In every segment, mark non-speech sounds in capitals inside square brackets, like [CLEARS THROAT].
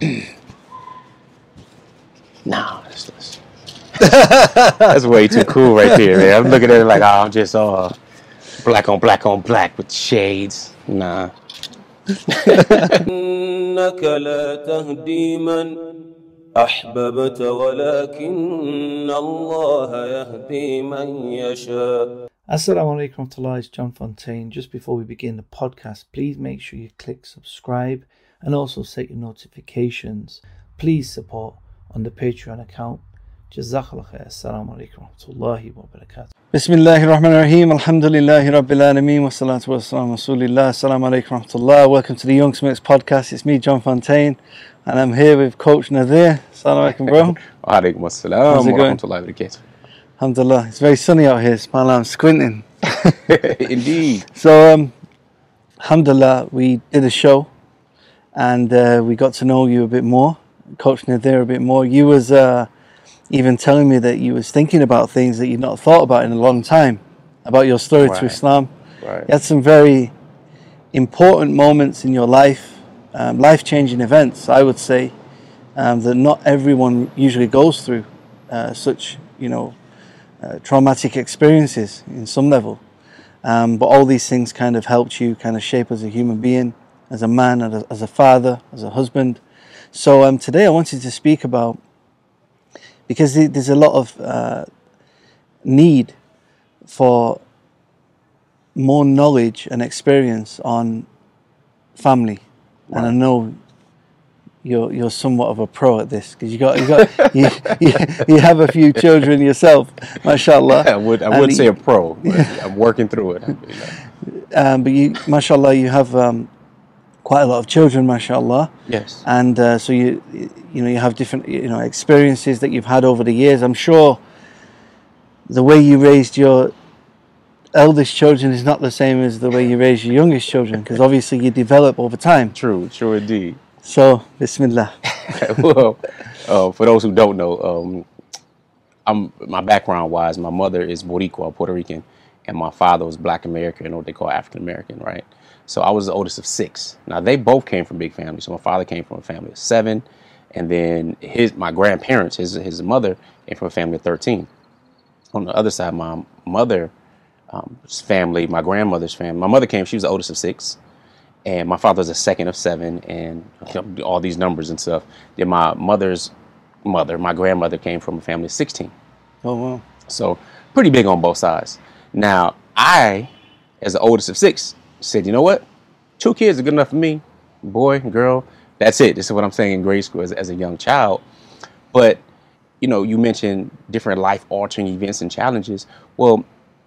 [CLEARS THROAT] nah, that's, that's, [LAUGHS] that's way too cool right there, man. I'm looking at it like, oh, I'm just uh, black on black on black with shades. Nah. إنك لا تهدي من أحببت ولكن الله يهدي من يشاء Assalamu alaikum warahmatullahi, it's John Fontaine. Just before we begin the podcast, please make sure you click subscribe and also set your notifications. Please support on the Patreon account. Jazakallah khair. Assalamu alaikum warahmatullahi wabarakatuh. Bismillah ar-Rahman ar-Rahim. Alhamdulillahi Rabbil Alameen. Wa salatu wa salam Rasulillah. Assalamu alaikum warahmatullah. Welcome to the Young Smiths podcast. It's me, John Fontaine, and I'm here with Coach Nadir. Assalamu alaikum, bro. [LAUGHS] Wa alaikum assalam How's it wa going? rahmatullahi wa. Alhamdulillah. It's very sunny out here. Subhanallah, I'm squinting. [LAUGHS] Indeed. So, um, Alhamdulillah, we did a show and uh, we got to know you a bit more, Coach Nadir a bit more. You was uh, even telling me that you was thinking about things that you'd not thought about in a long time, about your story to Islam. Right. You had some very important moments in your life, um, life-changing events, I would say, um, that not everyone usually goes through. Uh, such, you know, uh, traumatic experiences in some level. Um, but all these things kind of helped you kind of shape as a human being, as a man, as a, as a father, as a husband. So um, today I wanted to speak about because there's a lot of uh, need for more knowledge and experience on family, and I know you're you're somewhat of a pro at this because you got you got [LAUGHS] you, you, you have a few children yourself, mashallah. I would I would say a pro, but [LAUGHS] I'm working through it. alhamdulillah. um, but you, mashallah, you have um, quite a lot of children, mashallah, Yes. and uh, so you, you know, you have different, you know, experiences that you've had over the years. I'm sure the way you raised your eldest children is not the same as the way you raise your youngest children, because obviously you develop over time. True, true indeed. So, Bismillah. [LAUGHS] well, uh, for those who don't know, um, I'm my background wise, my mother is Boricua, Puerto Rican, and my father was Black American, or what they call African American, right? So I was the oldest of six. Now they both came from big families. So my father came from a family of seven, and then his my grandparents, his his mother came from a family of thirteen. On the other side, my mother um, family, my grandmother's family. My mother came; she was the oldest of six and my father's the second of seven, and all these numbers and stuff. Then my mother's mother, my grandmother, came from a family of 16. Oh wow. So pretty big on both sides. Now, I, as the oldest of six, said, you know what? Two kids are good enough for me. Boy, girl, that's it. This is what I'm saying in grade school as, as a young child. But, you know, you mentioned different life altering events and challenges. Well,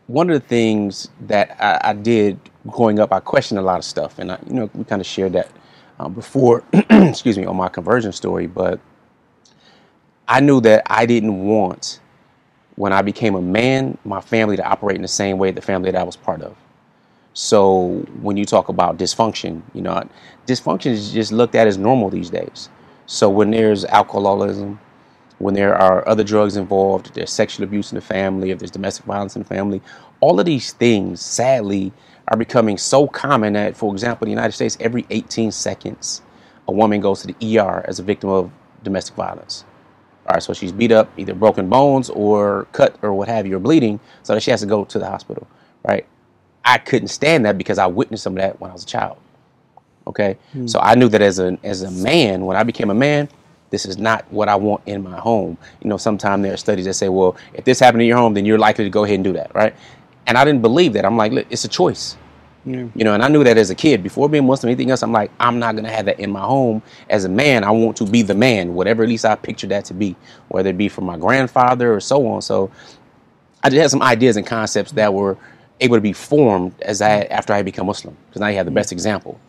one of the things that I, I did growing up, I questioned a lot of stuff. And, I, you know, we kind of shared that um, before, [CLEARS THROAT] excuse me, on my conversion story. But I knew that I didn't want when I became a man, my family to operate in the same way the family that I was part of. So when you talk about dysfunction, you know, dysfunction is just looked at as normal these days. So when there's alcoholism, when there are other drugs involved, there's sexual abuse in the family, if there's domestic violence in the family, all of these things, sadly, are becoming so common that, for example, in the United States, every 18 seconds, a woman goes to the ER as a victim of domestic violence. All right, so she's beat up, either broken bones or cut or what have you, or bleeding, so that she has to go to the hospital. Right? I couldn't stand that because I witnessed some of that when I was a child. Okay, hmm. so I knew that as a as a man, when I became a man, this is not what I want in my home. You know, sometimes there are studies that say, well, if this happened in your home, then you're likely to go ahead and do that, right? And I didn't believe that. I'm like, look, it's a choice. You know, and I knew that as a kid before being Muslim, anything else, I'm like, I'm not gonna have that in my home. As a man, I want to be the man, whatever at least I pictured that to be, whether it be from my grandfather or so on. So I just had some ideas and concepts that were able to be formed as I after I become Muslim. Because now you have the best example.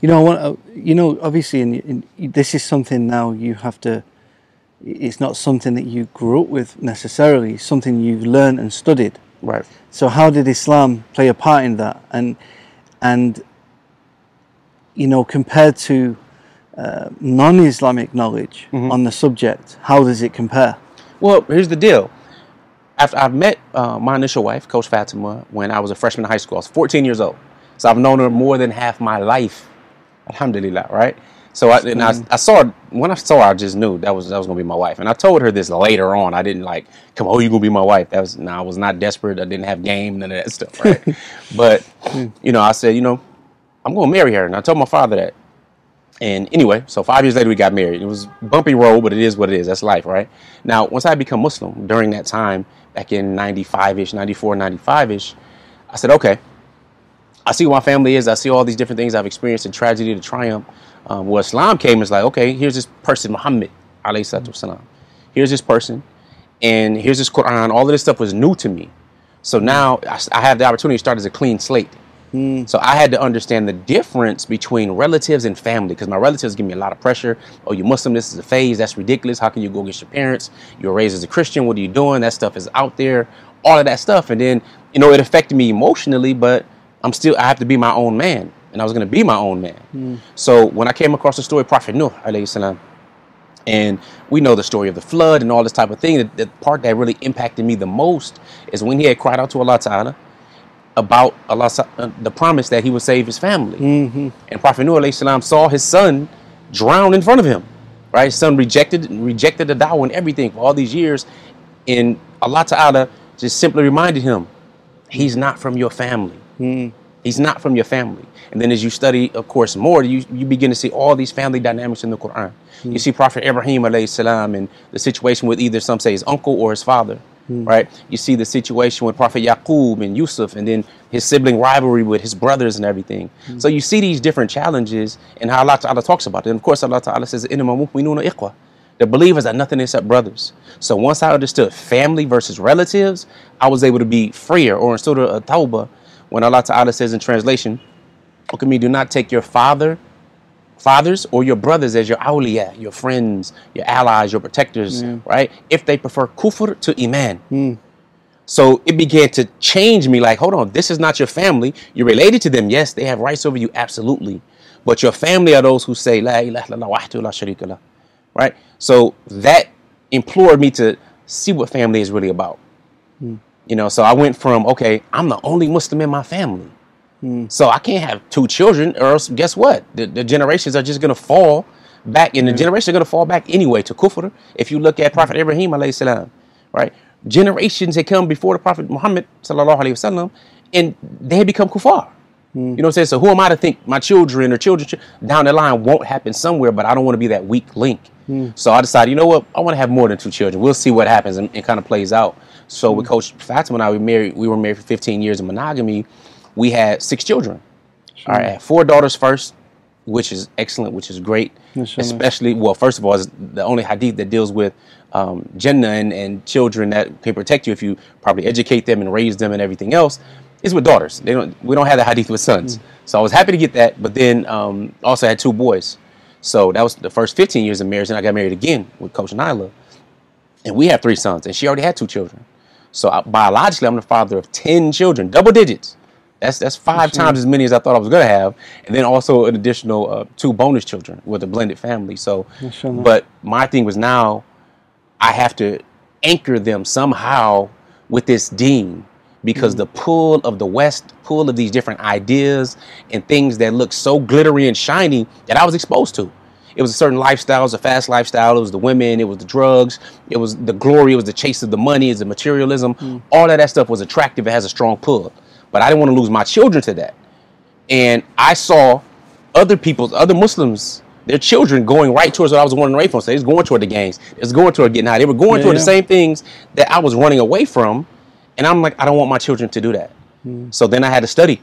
You know, uh, you know, obviously, in, in, this is something now you have to. It's not something that you grew up with necessarily. It's something you've learned and studied. Right. So, how did Islam play a part in that? And and you know, compared to uh, non-Islamic knowledge on the subject, how does it compare? Well, here's the deal. After I've met uh, my initial wife, Coach Fatima, when I was a freshman in high school, I was 14 years old. So I've known her more than half my life. Alhamdulillah, right? So I, and I, I saw when I saw her, I just knew that was that was gonna be my wife. And I told her this later on. I didn't like, come on, you gonna be my wife. That was no, I was not desperate. I didn't have game, none of that stuff, right? [LAUGHS] but you know, I said, you know, I'm gonna marry her, and I told my father that. And anyway, so five years later we got married. It was bumpy road, but it is what it is. That's life, right? Now, once I become Muslim during that time, back in 95-ish, 94, 95-ish, I said, okay, I see what my family is. I see all these different things I've experienced, the tragedy, the triumph. Um, well, Islam came is like, okay, here's this person, Muhammad, alayhi salatu wasalam. Here's this person, and here's this Quran. All of this stuff was new to me. So now I, I have the opportunity to start as a clean slate. Mm. So I had to understand the difference between relatives and family because my relatives give me a lot of pressure. Oh, you Muslim, this is a phase. That's ridiculous. How can you go against your parents? You were raised as a Christian. What are you doing? That stuff is out there. All of that stuff. And then, you know, it affected me emotionally, but I'm still, I have to be my own man. And I was going to be my own man. Mm. So when I came across the story of Prophet Nuh, alayhi salam, and we know the story of the flood and all this type of thing. The, the part that really impacted me the most is when he had cried out to Allah Ta'ala about Allah, uh, the promise that he would save his family. Mm-hmm. And Prophet Nuh alayhi salam saw his son drown in front of him. Right? His son rejected rejected the dawah and everything for all these years. And Allah Ta'ala just simply reminded him, he's not from your family. Mm-hmm. He's not from your family. And then as you study, of course, more, you, you begin to see all these family dynamics in the Quran. You mm-hmm. see Prophet Ibrahim alayhi salam and the situation with either some say his uncle or his father. Mm. Right? You see the situation with Prophet Yaqub and Yusuf and then his sibling rivalry with his brothers and everything. Mm. So you see these different challenges and how Allah Ta'ala talks about it. And of course Allah Ta'ala says, Inna iqwa. The believers are nothing except brothers. So once I understood family versus relatives, I was able to be freer or in Surah Tawbah when Allah Ta'ala says in translation, Okay, do not take your father fathers or your brothers as your awliya, your friends, your allies, your protectors, right? If they prefer kufr to iman. Hmm. So it began to change me like, hold on, this is not your family. You're related to them. Yes, they have rights over you, absolutely. But your family are those who say, La ilaha illallah wahdahu la sharika lah. Right? So that implored me to see what family is really about. Hmm. You know, so I went from, okay, I'm the only Muslim in my family. Mm. So I can't have two children, or else guess what? The, the generations are just gonna fall back, and the generations are gonna fall back anyway to kufr. If you look at mm. Prophet Ibrahim alayhi salam, right? Generations had come before the Prophet Muhammad sallallahu alaihi wasallam, and they had become kuffar. Mm. You know what I'm saying? So who am I to think my children or children down the line won't happen somewhere, but I don't want to be that weak link. So I decided, you know what? I want to have more than two children. We'll see what happens and it kind of plays out. So with Coach Fatima and I, we married. We were married for 15 years in monogamy. We had six children. All right, I had four daughters first, which is excellent, which is great. Especially, well, first of all, is the only hadith that deals with um, Jannah and, and children that can protect you if you properly educate them and raise them and everything else. Is with daughters. They don't. We don't have the hadith with sons. So I was happy to get that, but then um, also had two boys. So that was the first 15 years of marriage, and I got married again with Coach Nyla, and we have three sons, and she already had two children. So I, biologically, I'm the father of 10 children, double digits. That's that's five times as many as I thought I was gonna have, and then also an additional uh, two bonus children with a blended family. So, Mashallah. but my thing was now, I have to anchor them somehow with this deen because the pull of the West, pull of these different ideas and things that look so glittery and shiny that I was exposed to. It was a certain lifestyle, it was a fast lifestyle, it was the women, it was the drugs, it was the glory, it was the chase of the money, it's the materialism. All of that stuff was attractive, it has a strong pull. But I didn't want to lose my children to that. And I saw other people, other Muslims, their children going right towards what I was running away from. So they was going toward the gangs. They was going toward getting high. They were going Yeah, toward yeah. the same things that I was running away from. And I'm like, I don't want my children to do that. Hmm. So then I had to study.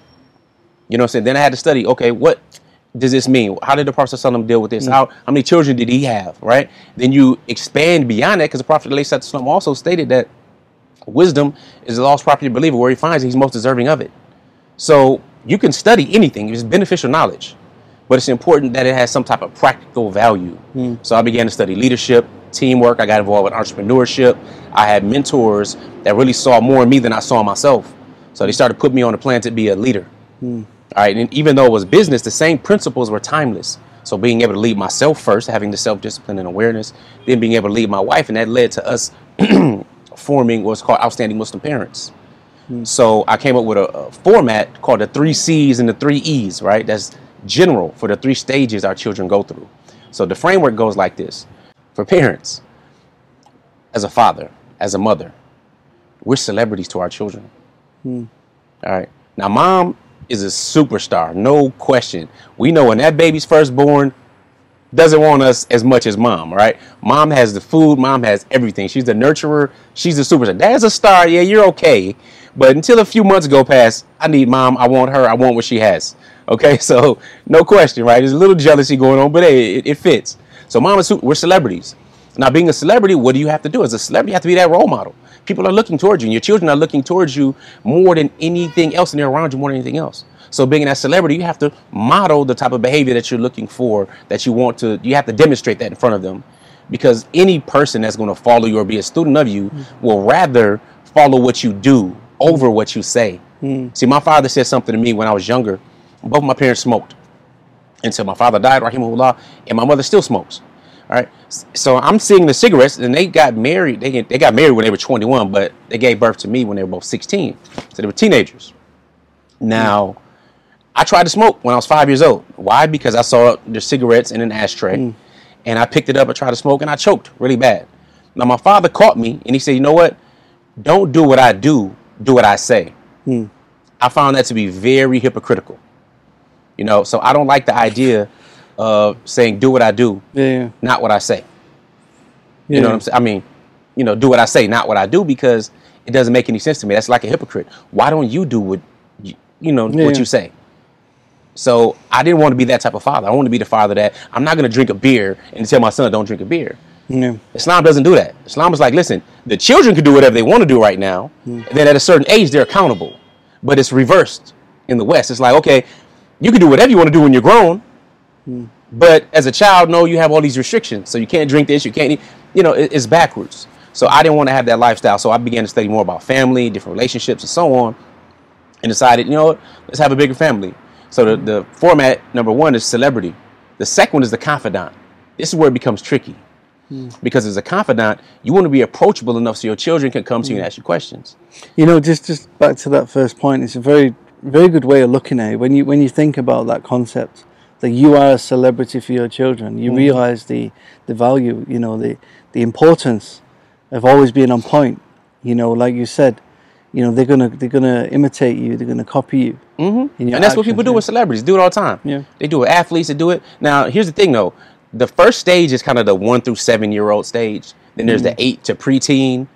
You know what I'm saying? Then I had to study, okay, what does this mean? How did the Prophet ﷺ deal with this? Hmm. How how many children did he have? Right? Then you expand beyond that because the Prophet ﷺ also stated that wisdom is the lost property of the believer. Where he finds it, he's most deserving of it. So you can study anything, it's beneficial knowledge, but it's important that it has some type of practical value. Hmm. So I began to study leadership, teamwork. I got involved with entrepreneurship. I had mentors that really saw more in me than I saw myself. So they started putting me on a plan to be a leader. Hmm. All right, and even though it was business, the same principles were timeless. So being able to lead myself first, having the self-discipline and awareness, then being able to lead my wife, and that led to us [CLEARS THROAT] forming what's called outstanding Muslim parents. Hmm. So I came up with a, a format called the three C's and the three E's, right? That's general for the three stages our children go through. So the framework goes like this for parents, as a father, as a mother, we're celebrities to our children. Hmm. All right. Now, mom is a superstar, no question. We know when that baby's first born, doesn't want us as much as mom, right? Mom has the food, mom has everything. She's the nurturer, she's the superstar. Dad's a star, yeah, you're okay. But until a few months go past, I need mom, I want her, I want what she has. [LAUGHS] Okay, so no question, right? There's a little jealousy going on, but hey, it, it fits. So mom is su- we're celebrities. Now, being a celebrity, what do you have to do? As a celebrity, you have to be that role model. People are looking towards you, and your children are looking towards you more than anything else, and they're around you more than anything else. So, being that celebrity, you have to model the type of behavior that you're looking for, that you want to, you have to demonstrate that in front of them. Because any person that's going to follow you or be a student of you hmm. will rather follow what you do over what you say. Hmm. See, my father said something to me when I was younger. Both my parents smoked until my father died, rahimahullah, and my mother still smokes. All right. So I'm seeing the cigarettes, and they got married. They, they got married when they were 21, but they gave birth to me when they were both 16. So they were teenagers. Now, I tried to smoke when I was five years old. Why? Because I saw the cigarettes in an ashtray, mm. and I picked it up and tried to smoke, and I choked really bad. Now, my father caught me, and he said, "You know what? Don't do what I do. Do what I say." Mm. I found that to be very hypocritical. You know, so I don't like the idea of saying do what I do, yeah. not what I say. yeah. You know what I'm saying? I mean, you know, do what I say, not what I do, because it doesn't make any sense to me. That's like a hypocrite. Why don't you do what you, you know Yeah. what you say? So I didn't want to be that type of father. I want to be the father that I'm not going to drink a beer and tell my son don't drink a beer. Yeah. Islam doesn't do that. Islam is like, listen, the children can do whatever they want to do right now, hmm. and then at a certain age they're accountable. But it's reversed in the West. It's like, okay, you can do whatever you want to do when you're grown, hmm. but as a child, no, you have all these restrictions. So you can't drink this, you can't eat. You know, it's backwards. So I didn't want to have that lifestyle. So I began to study more about family, different relationships, and so on, and decided, you know what, let's have a bigger family. So the, the format number one is celebrity. The second one is the confidant. This is where it becomes tricky. Hmm. Because as a confidant, you want to be approachable enough so your children can come to you and hmm. ask you questions. You know, just just back to that first point, it's a very very good way of looking at it. When you when you think about that concept, that you are a celebrity for your children, you hmm. realize the the value, you know, the the importance of always being on point. You know, like you said, you know, they're gonna they're gonna imitate you, they're gonna copy you. Mm-hmm. And that's what people do with celebrities. Do it all the time. Yeah. They do it. Athletes they do it. Now, here's the thing though. The first stage is kind of the one through seven year old stage. Then there's the eight to preteen,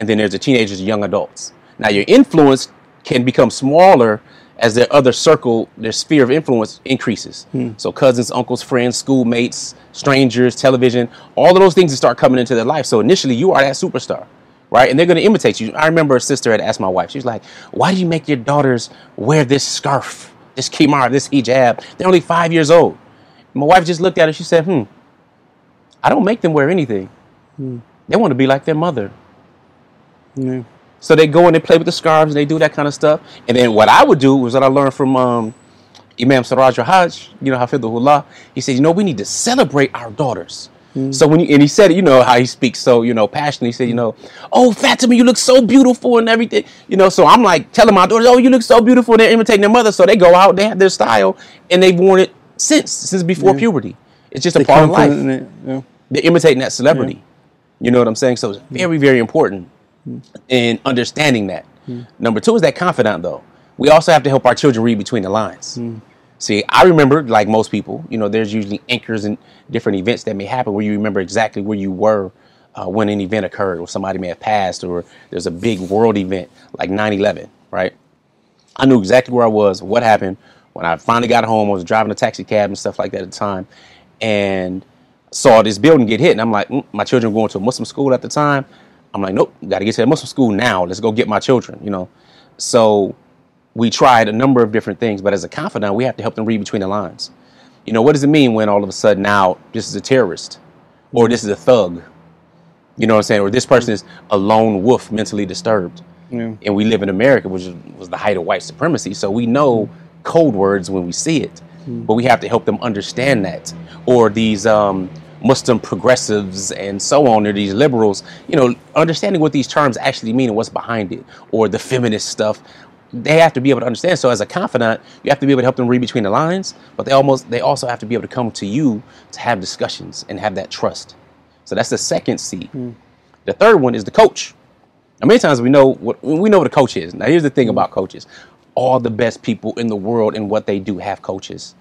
and then there's the teenagers, young adults. Now, your influence can become smaller as their other circle, their sphere of influence increases. So cousins, uncles, friends, schoolmates, strangers, television, all of those things that start coming into their life. So initially, you are that superstar right? And they're going to imitate you. I remember a sister had asked my wife, she's like, why do you make your daughters wear this scarf, this khimar, this hijab? They're only five years old. My wife just looked at her, she said, hmm, I don't make them wear anything. They want to be like their mother. Yeah. So they go and they play with the scarves and they do that kind of stuff. And then what I would do was what I learned from um, Imam Siraj Wahhaj, you know, Hafidhullah. He said, you know, we need to celebrate our daughters. So when you, and he said, it, you know, how he speaks so, you know, passionately. He said, you know, oh, Fatima, you look so beautiful and everything. You know, so I'm like telling my daughters, oh, you look so beautiful. And they're imitating their mother. So they go out, they have their style, and they've worn it since, since before puberty. It's just a part of life it. Yeah. they're imitating that celebrity. You know what I'm saying? So it's very, very important in understanding that. Number two is that confidant, though. We also have to help our children read between the lines. See, I remember, like most people, you know, there's usually anchors and different events that may happen where you remember exactly where you were uh, when an event occurred, or somebody may have passed, or there's a big world event like 9 11, right? I knew exactly where I was, what happened. When I finally got home, I was driving a taxi cab and stuff like that at the time, and saw this building get hit. And I'm like, mm, my children were going to a Muslim school at the time. I'm like, nope, got to get to that Muslim school now. Let's go get my children, you know. So we tried a number of different things, but as a confidant, we have to help them read between the lines. You know, what does it mean when all of a sudden now this is a terrorist or this is a thug? You know what I'm saying? Or this person is a lone wolf, mentally disturbed. Yeah. And we live in America, which was the height of white supremacy. So we know code words when we see it, but we have to help them understand that. Or these um, Muslim progressives and so on, or these liberals, you know, understanding what these terms actually mean and what's behind it. Or the feminist stuff. They have to be able to understand. So as a confidant, you have to be able to help them read between the lines, but they almost they also have to be able to come to you to have discussions and have that trust. So that's the second C. The third one is the coach. Now, many times we know what we know what a coach is. Now, here's the thing about coaches: all the best people in the world in what they do have coaches.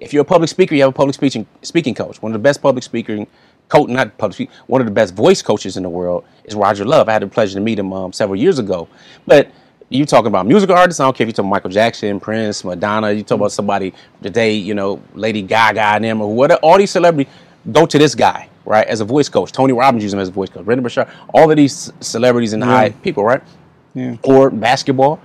If you're a public speaker, you have a public speaking speaking coach. One of the best public speaking coach, not public speaking, one of the best voice coaches in the world is Roger Love. I had the pleasure to meet him um, several years ago. But you talking about musical artists? I don't care if you talk Michael Jackson, Prince, Madonna. You talk mm-hmm. about somebody today, you know, Lady Gaga and them or whatever. All these celebrities go to this guy, right? As a voice coach. Tony Robbins uses him as a voice coach. Brendon Burchard. All of these celebrities and high people, right? Yeah. Or basketball.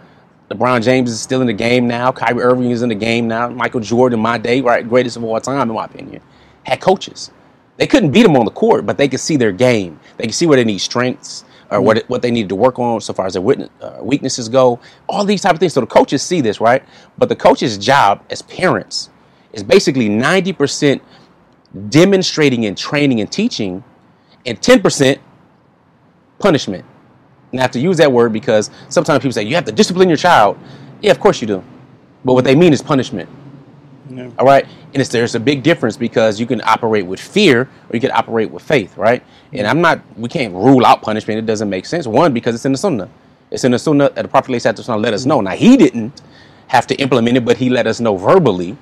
LeBron James is still in the game now. Kyrie Irving is in the game now. Michael Jordan, my day, right, greatest of all time in my opinion, had coaches. They couldn't beat them on the court, but they could see their game. They could see where they need strengths or what it, what they needed to work on so far as their witness, uh, weaknesses go. All these type of things. So the coaches see this, right? But the coach's job as parents is basically ninety percent demonstrating and training and teaching, and ten percent punishment. And I have to use that word because sometimes people say you have to discipline your child. Yeah, of course you do. But what they mean is punishment. Yeah. All right. And it's, there's a big difference because you can operate with fear or you can operate with faith, right? And I'm not, we can't rule out punishment. It doesn't make sense. One, because it's in the sunnah. It's in the sunnah that the Prophet let us know. Now, he didn't have to implement it, but he let us know verbally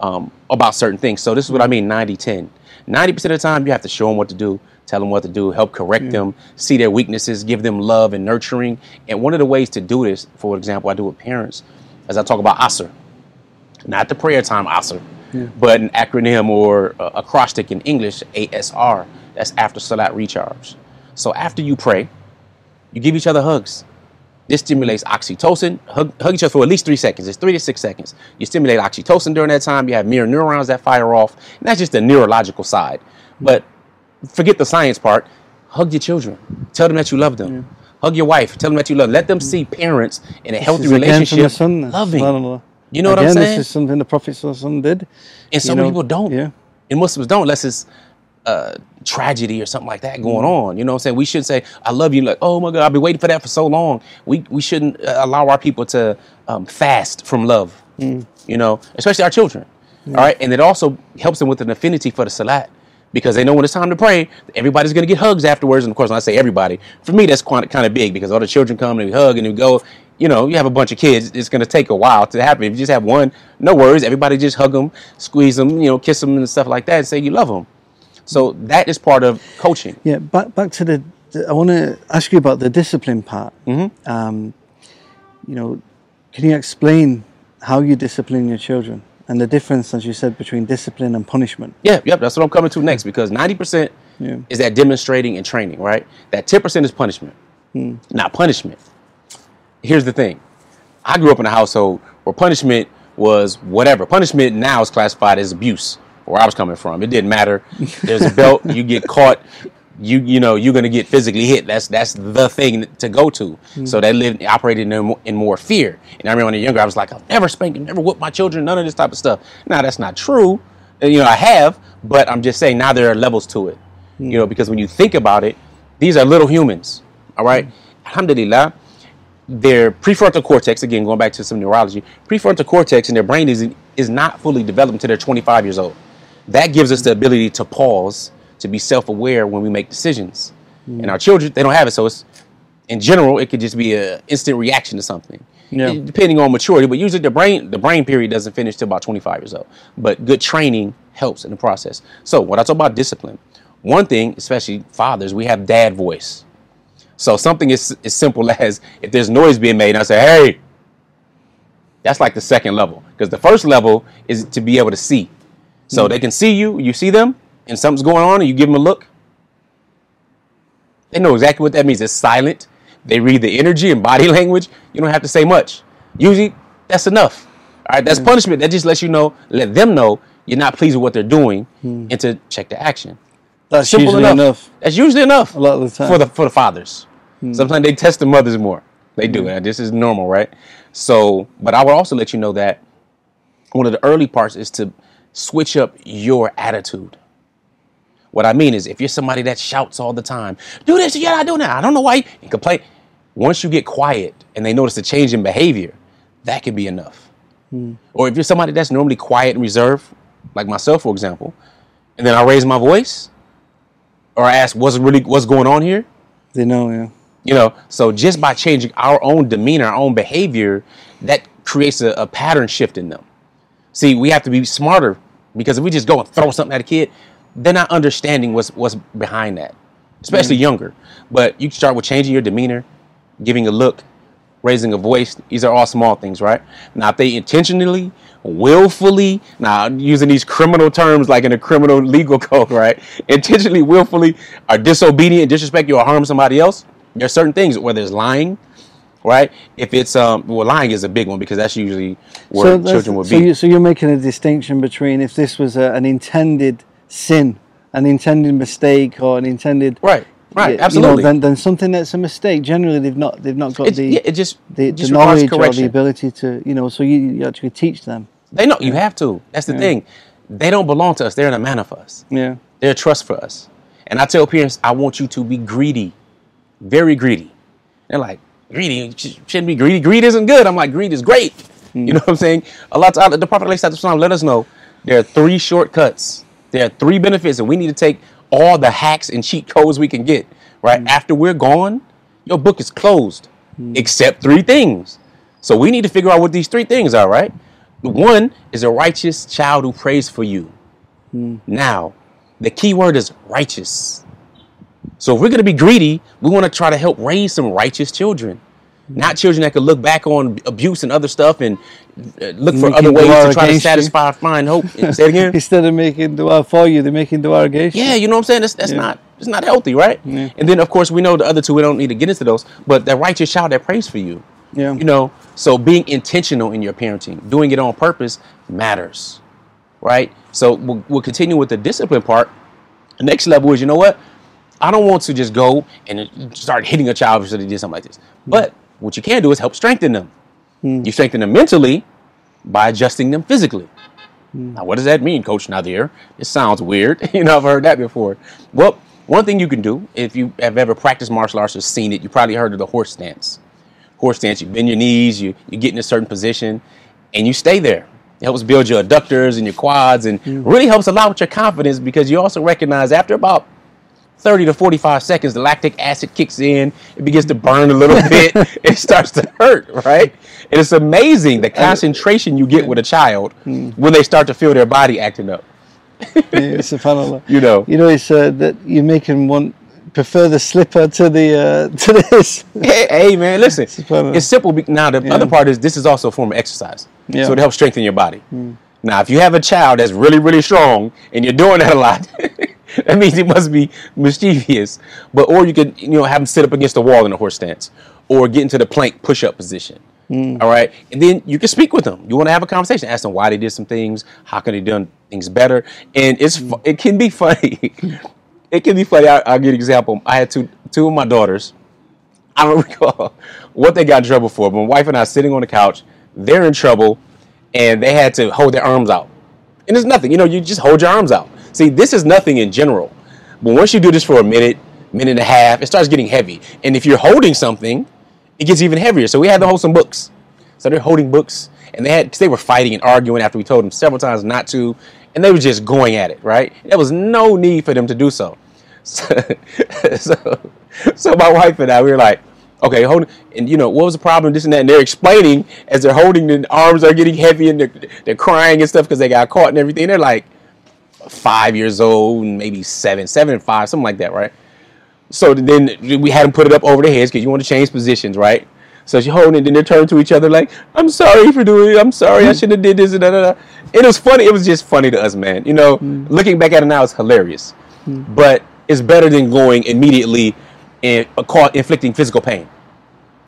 um, about certain things. So this is what I mean 90 10. 90% of the time, you have to show them what to do, tell them what to do, help correct them, see their weaknesses, give them love and nurturing. And one of the ways to do this, for example, I do with parents, as I talk about Asr, not the prayer time Asr, but an acronym or a acrostic in English, ASR. That's after Salat recharge. So after you pray, you give each other hugs. This stimulates oxytocin. Hug, hug each other for at least three seconds. It's three to six seconds. You stimulate oxytocin during that time. You have mirror neurons that fire off. And that's just the neurological side. But forget the science part. Hug your children. Tell them that you love them. Hug your wife. Tell them that you love. Them. Let them see parents in a healthy This is again from the relationship loving. You know what I'm saying? This is something the Prophet ﷺ did. And some you know, people don't. Yeah. And Muslims don't unless it's uh, tragedy or something like that going Mm. on. You know what I'm saying? We shouldn't say, I love you. Like, oh my God, I've been waiting for that for so long. We, we shouldn't uh, allow our people to um, fast from love, Mm. you know, especially our children. All right. And it also helps them with an affinity for the salat because they know when it's time to pray, everybody's going to get hugs afterwards. And of course, when I say everybody, for me, that's quite, kind of big because all the children come and we hug and we go. You know, you have a bunch of kids. It's going to take a while to happen. If you just have one, no worries. Everybody just hug them, squeeze them, you know, kiss them and stuff like that, and say you love them. So that is part of coaching. Yeah, back back to the. the- I want to ask you about the discipline part. Mm-hmm. Um, you know, can you explain how you discipline your children and the difference, as you said, between discipline and punishment? Yeah, yep. That's what I'm coming to next because 90% Yeah. is that demonstrating and training, right? That 10% is punishment. Not punishment. Here's the thing. I grew up in a household where punishment was whatever. Punishment now is classified as abuse. Where I was coming from, it didn't matter. There's a belt. You get caught. You you know you're gonna get physically hit. That's that's the thing to go to. Mm. So they lived operated in, more- in more fear. And I remember when I was younger, I was like, I'll never spank, never whip my children, none of this type of stuff. Now that's not true. You know I have, but I'm just saying now there are levels to it. You mm. know because when you think about it, these are little humans. All right, mm. Alhamdulillah their prefrontal cortex, again, going back to some neurology, prefrontal cortex in their brain is, is not fully developed until they're 25 years old. That gives us the ability to pause, to be self aware when we make decisions. Mm. And our children, they don't have it. So it's, in general, it could just be an instant reaction to something. Yeah. It- Depending on maturity, but usually the brain the brain period doesn't finish till about 25 years old. But good training helps in the process. So when I talk about discipline, one thing, especially fathers, we have dad voice. So something is as simple [LAUGHS] as if there's noise being made, and I say, "Hey," that's like the second level because the first level is to be able to see. So hmm. they can see you, you see them, and something's going on, and you give them a look. They know exactly what that means. It's silent. They read the energy and body [LAUGHS] language. You don't have to say much. Usually, that's enough. All right, that's hmm. punishment. That just lets you know, let them know you're not pleased with what they're doing, hmm. and to check the action. That's Simple usually enough. That's usually enough A lot of the time. for the for the fathers. Hmm. Sometimes they test the mothers more. They do, hmm. and this is normal, right? So, but I would also let you know that one of the early parts is to switch up your attitude. What I mean is, if you're somebody that shouts all the time, do this, you're not doing that. I don't know why you complain. Once you get quiet and they notice a change in behavior, that can be enough. Hmm. Or if you're somebody that's normally quiet and reserved, like myself, for example, and then I raise my voice, or ask what's really what's going on here, They know, yeah. you know. So just by changing our own demeanor, our own behavior, that creates a, a pattern shift in them. See, we have to be smarter because if we just go and throw something at a kid, they're not understanding what's what's behind that, especially mm-hmm. younger. But you start with changing your demeanor, giving a look, raising a voice. These are all small things, right? Now, if they intentionally, willfully, now I'm using these criminal terms like in a criminal legal [LAUGHS] code, right? Intentionally, willfully are disobedient, disrespect you, or harm somebody else. There's certain things, whether it's lying, right? If it's um, well, lying is a big one because that's usually where that's- children would so be. You, so you're making a distinction between if this was a, an intended sin, an intended mistake, or an intended Right, right, you know, absolutely. then, then something that's a mistake. Generally, they've not they've not got It's- the yeah, it just the, just the knowledge or the ability to you know. So you, you actually teach them. They know you have to. That's the thing. They don't belong to us. They're in amanah for us. Yeah. They're a trust for us. And I tell parents, I want you to be greedy, very greedy. They're like, greedy shouldn't be greedy. Greed isn't good. I'm like, greed is great. You mm. know what I'm saying? A lot of the Prophet let us know there are three shortcuts. There are three benefits, and we need to take all the hacks and cheat codes we can get. Right mm. after we're gone, your book is closed, mm. except three things. So we need to figure out what these three things are. Right. One is a righteous child who prays for you. Now, the key word is righteous. So if we're going to be greedy, we want to try to help raise some righteous children. Not children that could look back on abuse and other stuff and uh, look for Making other ways to try to satisfy, find hope. Say again. [LAUGHS] Instead of making dua for you, they're making dua against you. Yeah, you know what I'm saying? That's, that's Yeah. not it's not healthy, right? Yeah. And then of course we know the other two. We don't need to get into those, but that righteous child that prays for you. Yeah. You know, so being intentional in your parenting, doing it on purpose matters, right? So we'll, we'll continue with the discipline part. The next level is, you know what? I don't want to just go and start hitting a child because they did something like this. Hmm. But what you can do is help strengthen them. Hmm. You strengthen them mentally by adjusting them physically. Hmm. Now, what does that mean, Coach Nadir? It sounds weird. [LAUGHS] you know, I've heard that before. Well, one thing you can do, if you have ever practiced martial arts or seen it, you probably heard of the horse stance. Horse stance, you bend your knees, you, you get in a certain position, and you stay there. It helps build your adductors and your quads and really helps a lot with your confidence because you also recognize after about 30 to 45 seconds, the lactic acid kicks in, it begins to burn a little [LAUGHS] bit, it starts to hurt, right? And it's amazing the concentration you get with a child when they start to feel their body acting up. Yeah, subhanallah. [LAUGHS] You know. You know, it's uh, that you make him want prefer the slipper to the uh, [LAUGHS] to this. Hey, hey, man, listen, it's simple. Now, the other part is this is also a form of exercise. Yeah. So it helps strengthen your body. Now, if you have a child that's really, really strong and you're doing that a lot, [LAUGHS] that means he must be mischievous. But or you could, you know, have him sit up against the wall in a horse stance, or get into the plank push-up position. All right, and then you can speak with them. You want to have a conversation, ask them why they did some things, how can they done things better, and it's fu- it can be funny. [LAUGHS] it can be funny. I, I'll give you an example. I had two two of my daughters. [LAUGHS] I don't recall what they got in trouble for, but my wife and I sitting on the couch, they're in trouble, and they had to hold their arms out. And it's nothing, you know, you just hold your arms out. See, this is nothing in general. But once you do this for a minute, minute and a half, it starts getting heavy. And if you're holding something, it gets even heavier. So we had to hold some books. So they're holding books, and they had they were fighting and arguing after we told them several times not to, and they were just going at it. Right? There was no need for them to do so. [LAUGHS] So, so, so my wife and I, we were like, okay, hold. And you know, what was the problem? This and that. And they're explaining as they're holding, the arms are getting heavy and they're, they're crying and stuff because they got caught and everything. They're like five years old, maybe seven, seven and five, something like that, right? So then we had them put it up over their heads because you want to change positions, right? So she holding it, then they turn to each other like, "I'm sorry for doing it. I'm sorry. I shouldn't have did this." And da, da, da. It was funny. It was just funny to us, man. You know, looking back at it now, it's hilarious. But it's better than going immediately and uh, inflicting physical pain.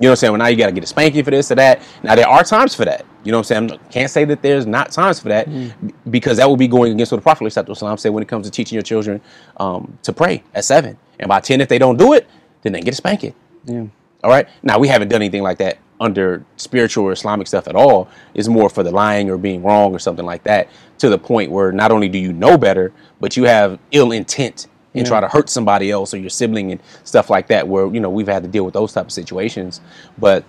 You know what I'm saying? Well, now you got to get a spanking for this or that. Now there are times for that. You know what I'm saying? I can't say that there's not times for that b- because that would be going against what the Prophet said when it comes to teaching your children um, to pray at seven. And by ten, if they don't do it, then they get a spanking. Yeah. All right. Now we haven't done anything like that under spiritual or Islamic stuff at all. It's more for the lying or being wrong or something like that. To the point where not only do you know better, but you have ill intent and try to hurt somebody else or your sibling and stuff like that. Where you know we've had to deal with those type of situations. But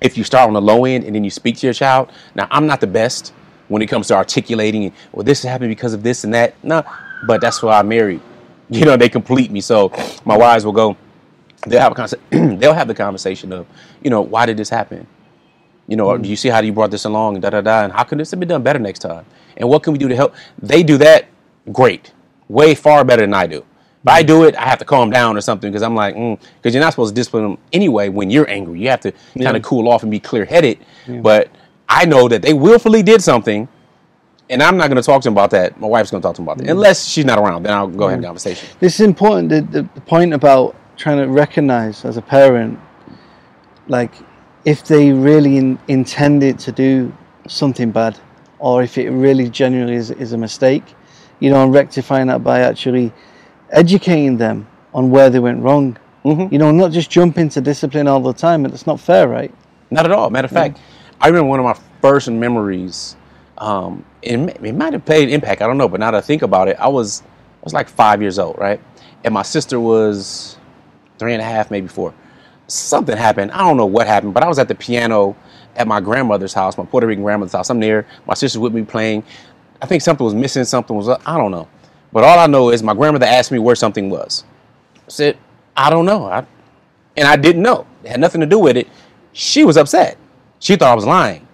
if you start on the low end and then you speak to your child. Now, I'm not the best when it comes to articulating, well, this happened because of this and that. No, but that's why I married. You know, they complete me. So my wives will go, they'll have a conversation, [CLEARS THROAT] they'll have the conversation of, you know, why did this happen? You know, hmm. do you see how you brought this along and da da da, and how can this have been done better next time? And what can we do to help? They do that great, way far better than I do. If I hmm. do it, I have to calm down or something because I'm like, mm, because you're not supposed to discipline them anyway when you're angry. You have to kind of cool off and be clear headed. But I know that they willfully did something, and I'm not going to talk to them about that. My wife's going to talk to them about that, hmm. unless she's not around. Then I'll go ahead and have a conversation. This is important. The, the point about trying to recognize as a parent, like if they really in, intended to do something bad, or if it really genuinely is, is a mistake, you know, and rectifying that by actually educating them on where they went wrong. You know, not just jump into discipline all the time. It's not fair, right? Not at all. Matter of fact, I remember one of my first memories. Um, it, it might have played impact. I don't know, but now that I think about it, I was I was like five years old, right? And my sister was three and a half, maybe four. Something happened. I don't know what happened, but I was at the piano at my grandmother's house, my Puerto Rican grandmother's house. I'm there. My sister's with me playing. I think something was missing. Something was I don't know. But all I know is my grandmother asked me where something was. I said, I don't know. I, and I didn't know. It had nothing to do with it. She was upset. She thought I was lying.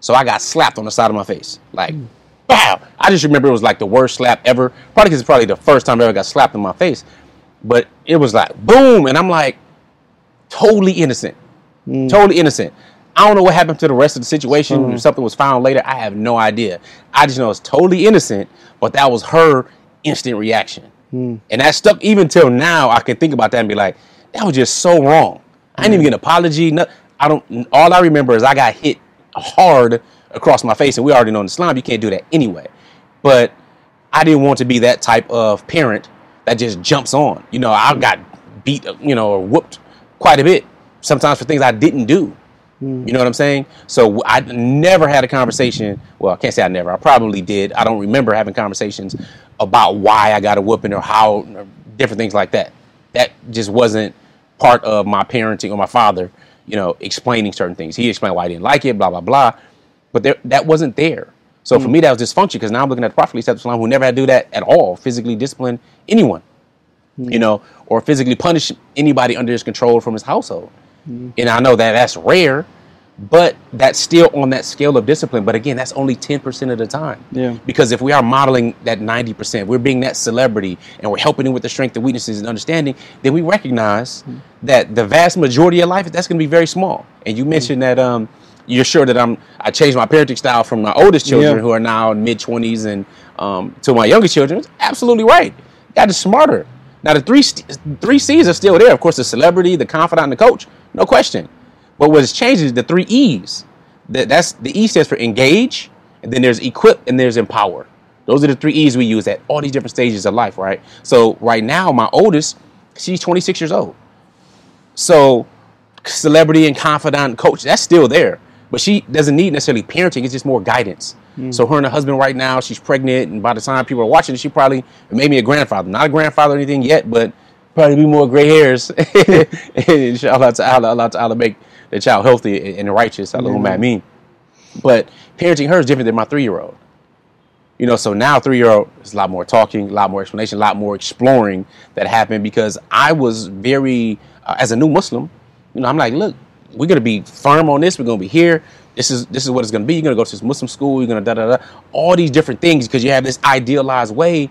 So I got slapped on the side of my face. Like, hmm. wow. I just remember it was like the worst slap ever. Probably because it's probably the first time I ever got slapped in my face. But it was like, boom. And I'm like, totally innocent. Mm. Totally innocent. I don't know what happened to the rest of the situation. Mm. If something was found later, I have no idea. I just know it's totally innocent, but that was her instant reaction. Mm. And that stuck even till now. I can think about that and be like, that was just so wrong. I didn't even get an apology. No, I don't. All I remember is I got hit hard across my face, and we already know in Islam you can't do that anyway. But I didn't want to be that type of parent that just jumps on. You know, I got beat, you know, or whooped quite a bit sometimes for things I didn't do. Hmm. You know what I'm saying? So I never had a conversation. Well, I can't say I never. I probably did. I don't remember having conversations about why I got a whooping or how or different things like that. That just wasn't part of my parenting or my father. You know, explaining certain things. He explained why he didn't like it, blah blah blah. But there, that wasn't there. So for hmm. me, that was dysfunction because now I'm looking at the Prophet who never had to do that at all, physically discipline anyone hmm. you know, or physically punish anybody under his control from his household. Hmm. And I know that that's rare, but that's still on that scale of discipline. But again, that's only 10% of the time. Yeah. Because if we are modeling that 90%, we're being that celebrity and we're helping him with the strength and weaknesses and understanding, then we recognize that the vast majority of life, that's going to be very small. And you mentioned that um, you're sure that I'm, I changed my parenting style from my oldest children Yeah. who are now in mid 20s and um, to my youngest children. Absolutely right. Got to smarter. Now the three three C's are still there. Of course, the celebrity, the confidant, and the coach, no question. But what has changed is the three E's. That that's the E stands for engage, and then there's equip, and there's empower. Those are the three E's we use at all these different stages of life, right? So right now, my oldest, she's 26 years old. So celebrity and confidant and coach, that's still there. But she doesn't need necessarily parenting, it's just more guidance. So her and her husband right now, she's pregnant, and by the time people are watching she probably maybe a grandfather. Not a grandfather or anything yet, but probably be more gray hairs. [LAUGHS] and inshallah to Allah Allah to Allah make the child healthy and righteous. Allahumma ameen. But parenting her is different than my three year old. You know, so now three year old is a lot more talking, a lot more explanation, a lot more exploring that happened because I was very, uh, as a new Muslim, you know, I'm like, look, we're gonna be firm on this. We're gonna be here. This is this is what it's gonna be. You're gonna go to this Muslim school. You're gonna da da da. All these different things because you have this idealized way,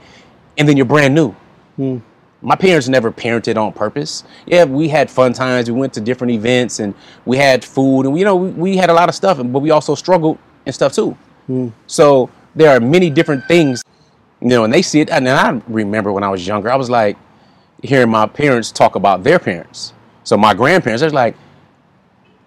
and then you're brand new. Hmm. My parents never parented on purpose. Yeah, we had fun times. We went to different events and we had food and you know we, we had a lot of stuff, but we also struggled and stuff too. Hmm. So there are many different things, you know, and they see it. And then I remember when I was younger, I was like hearing my parents talk about their parents. So my grandparents, they're like,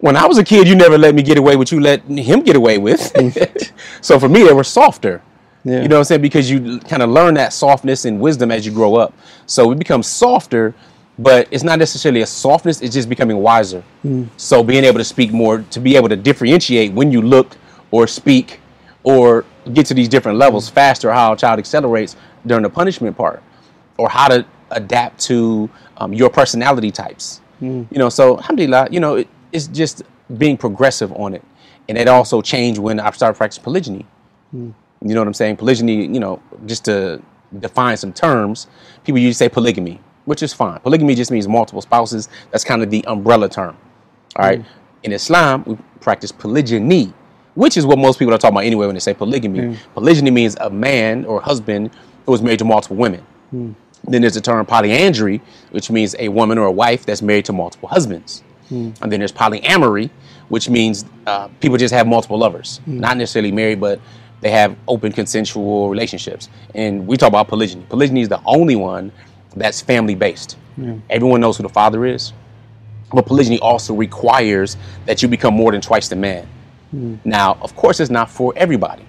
when I was a kid, you never let me get away with you let him get away with. Mm. [LAUGHS] so for me, they were softer. Yeah. You know what I'm saying? Because you kind of learn that softness and wisdom as you grow up. So we become softer, but it's not necessarily a softness, it's just becoming wiser. Mm. So being able to speak more, to be able to differentiate when you look or speak or get to these different levels faster, how a child accelerates during the punishment part, or how to adapt to um, your personality types. Mm. You know, so alhamdulillah, you know, it, it's just being progressive on it, and it also changed when I started practicing polygyny. Hmm. You know what I'm saying? Polygyny, you know, just to define some terms, people usually say polygamy, which is fine. Polygamy just means multiple spouses. That's kind of the umbrella term. All right. Hmm. In Islam, we practice polygyny, which is what most people are talking about anyway when they say polygamy. Hmm. Polygyny means a man or husband who is married to multiple women. Then there's the term polyandry, which means a woman or a wife that's married to multiple husbands. And then there's polyamory, which means uh, people just have multiple lovers, hmm. not necessarily married, but they have open consensual relationships. And we talk about polygyny. Polygyny is the only one that's family based. Everyone knows who the father is, but polygyny also requires that you become more than twice the man. Hmm. Now, of course, it's not for everybody,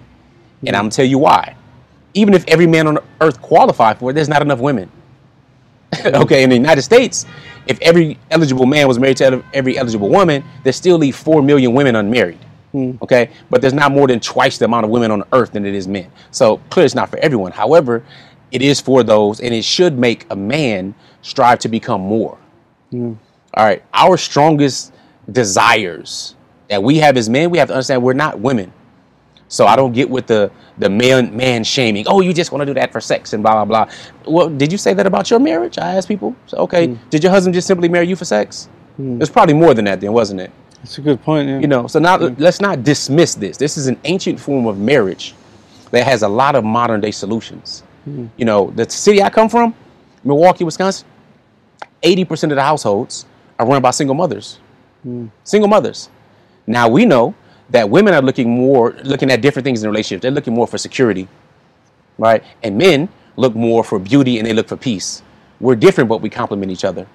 and hmm. I'm gonna tell you why. Even if every man on earth qualified for it, there's not enough women. [LAUGHS] okay, in the United States, if every eligible man was married to every eligible woman, there still leave four million women unmarried. Hmm. Okay, but there's not more than twice the amount of women on earth than it is men. So clearly, it's not for everyone. However, it is for those, and it should make a man strive to become more. Hmm. All right, our strongest desires that we have as men, we have to understand we're not women. So I don't get with the the man man shaming. Oh, you just want to do that for sex and blah blah blah. Well, did you say that about your marriage? I ask people. So, okay, hmm. did your husband just simply marry you for sex? Hmm. It's probably more than that, then, wasn't it? That's a good point. Yeah. You know. So now let's not dismiss this. This is an ancient form of marriage that has a lot of modern day solutions. Hmm. You know, the city I come from, Milwaukee, Wisconsin, eighty percent of the households are run by single mothers. Single mothers. Now we know that women are looking more, looking at different things in relationships. They're looking more for security, right? And men look more for beauty and they look for peace. We're different, but we complement each other.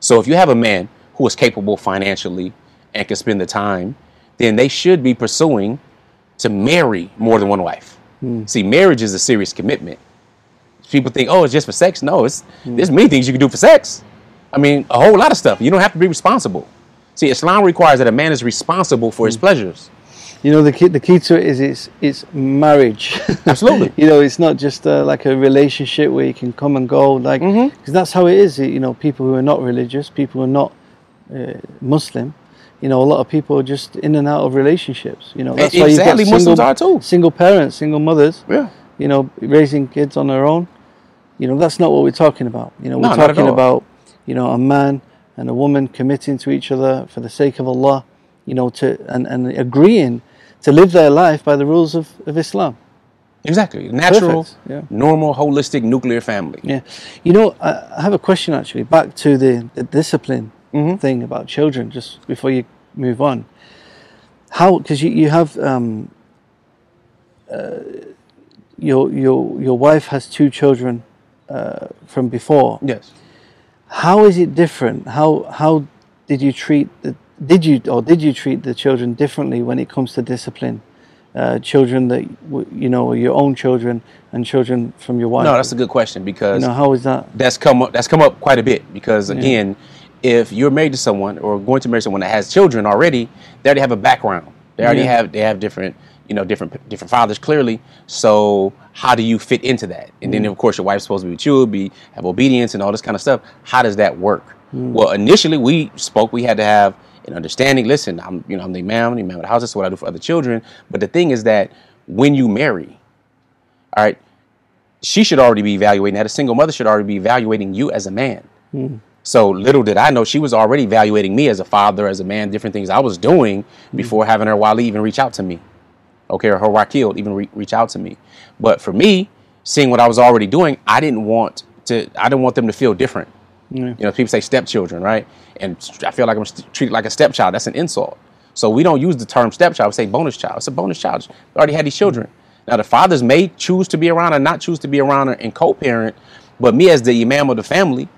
So if you have a man who is capable financially and can spend the time, then they should be pursuing to marry more than one wife. Hmm. See, marriage is a serious commitment. People think, oh, it's just for sex. No, it's hmm. there's many things you can do for sex. I mean, a whole lot of stuff. You don't have to be responsible. See, Islam requires that a man is responsible for his pleasures. You know, the key, the key to it is it's it's marriage. [LAUGHS] Absolutely. you know, it's not just uh, like a relationship where you can come and go, like because Mm-hmm. that's how it is. You know, people who are not religious, people who are not uh, Muslim. You know, a lot of people are just in and out of relationships. You know, that's why you've got single, Muslims are too. single parents, single mothers. Yeah. You know, raising kids on their own. You know, that's not what we're talking about. You know, we're at talking about you know a man and a woman committing to each other for the sake of Allah. You know, to and, and agreeing to live their life by the rules of, of Islam. Exactly. Natural, yeah. normal, holistic nuclear family. Yeah. You know, I, I have a question actually, back to the, the discipline Mm-hmm. thing about children, just before you move on. How, because you, you have, um, uh, your, your, your wife has two children uh, from before. Yes. How is it different? How, how did you treat the, did you, or did you treat the children differently when it comes to discipline? Uh, children that, you know, your own children and children from your wife. No, that's a good question because You know, how is that? that's come up that's come up quite a bit because again, if you're married to someone or going to marry someone that has children already, they already have a background. They already Yeah. have they have different you know different different fathers clearly. So how do you fit into that? And then mm-hmm. of course your wife's supposed to be with you, be have obedience and all this kind of stuff. How does that work? Mm-hmm. Well, initially we spoke. We had to have an understanding. Listen, I'm you know I'm the imam, the imam of the house. That's what I do for other children. But the thing is that when you marry, all right, she should already be evaluating that. A single mother should already be evaluating you as a man. Mm-hmm. So little did I know she was already evaluating me as a father, as a man, different things I was doing before having her Wali even reach out to me. Okay, or her Wakil even re- reach out to me. But for me, seeing what I was already doing, I didn't want to. I didn't want them to feel different. You know, people say stepchildren, right? And I feel like I'm st- treated like a stepchild. That's an insult. So we don't use the term stepchild. We say bonus child. It's a bonus child. We already had these mm-hmm. children. Now the fathers may choose to be around or not choose to be around and co-parent, but me as the imam of the family,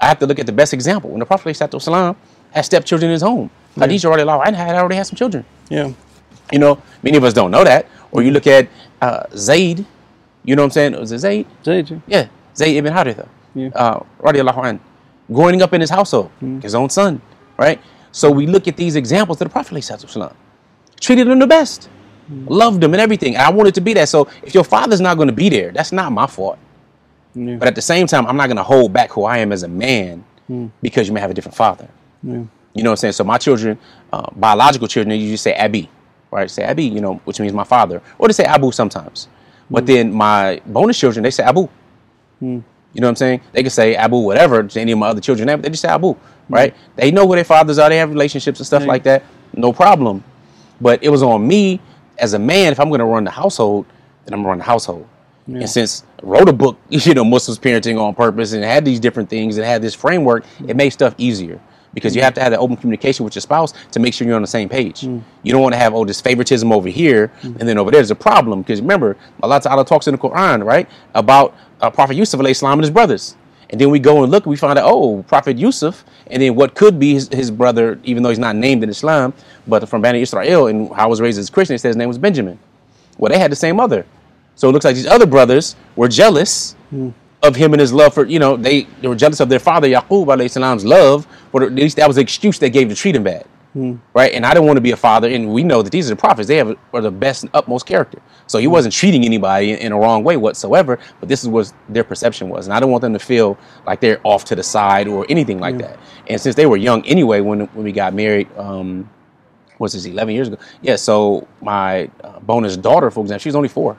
I have to look at the best example. When the Prophet ﷺ had stepchildren in his home, Khadijah already I had already had some children. Yeah. You know, many of us don't know that. Or you look at uh, Zayd. You know what I'm saying? Was it Zayd? Zayd, yeah. Yeah, Zayd ibn Haritha, Yeah. uh, radiallahu an, growing up in his household, his own son, right? So we look at these examples that the Prophet ﷺ treated them the best, loved them and everything. And I wanted to be that. So if your father's not going to be there, that's not my fault. Yeah. But at the same time, I'm not going to hold back who I am as a man because you may have a different father. You know what I'm saying? So my children, uh, biological children, they usually say Abi, right? Say Abi, you know, which means my father, or they say Abu sometimes. But hmm. then my bonus children, they say Abu. Hmm. You know what I'm saying? They can say Abu whatever to any of my other children, but they just say Abu, hmm. right? They know who their fathers are. They have relationships and stuff Yeah. like that. No problem. But it was on me as a man. If I'm going to run the household, then I'm going to run the household. And since I wrote a book, [LAUGHS] you know, Muslims parenting on purpose, and had these different things and had this framework, it made stuff easier because you have to have that open communication with your spouse to make sure you're on the same page. Mm. You don't want to have oh this favoritism over here mm. and then over there's a problem because remember a lot of Allah Ta'ala talks in the Quran right about uh, Prophet Yusuf salam and his brothers. And then we go and look, and we find out, oh, Prophet Yusuf, and then what could be his, his brother, even though he's not named in Islam, but from Bani Israel, and how I was raised as a Christian, it says his name was Benjamin. Well, they had the same mother. So it looks like these other brothers were jealous mm. Of him and his love for, you know, they, they were jealous of their father, Yaqub alayhi salam's love, but at least that was the excuse they gave to treat him bad. Right? And I didn't want to be a father, and we know that these are the prophets. They have are the best and utmost character. So he wasn't treating anybody in, in a wrong way whatsoever, but this is what their perception was. And I don't want them to feel like they're off to the side or anything like that. And since they were young anyway, when when we got married, um, was this 11 years ago? Yeah, so my uh, bonus daughter, for example, she's only four,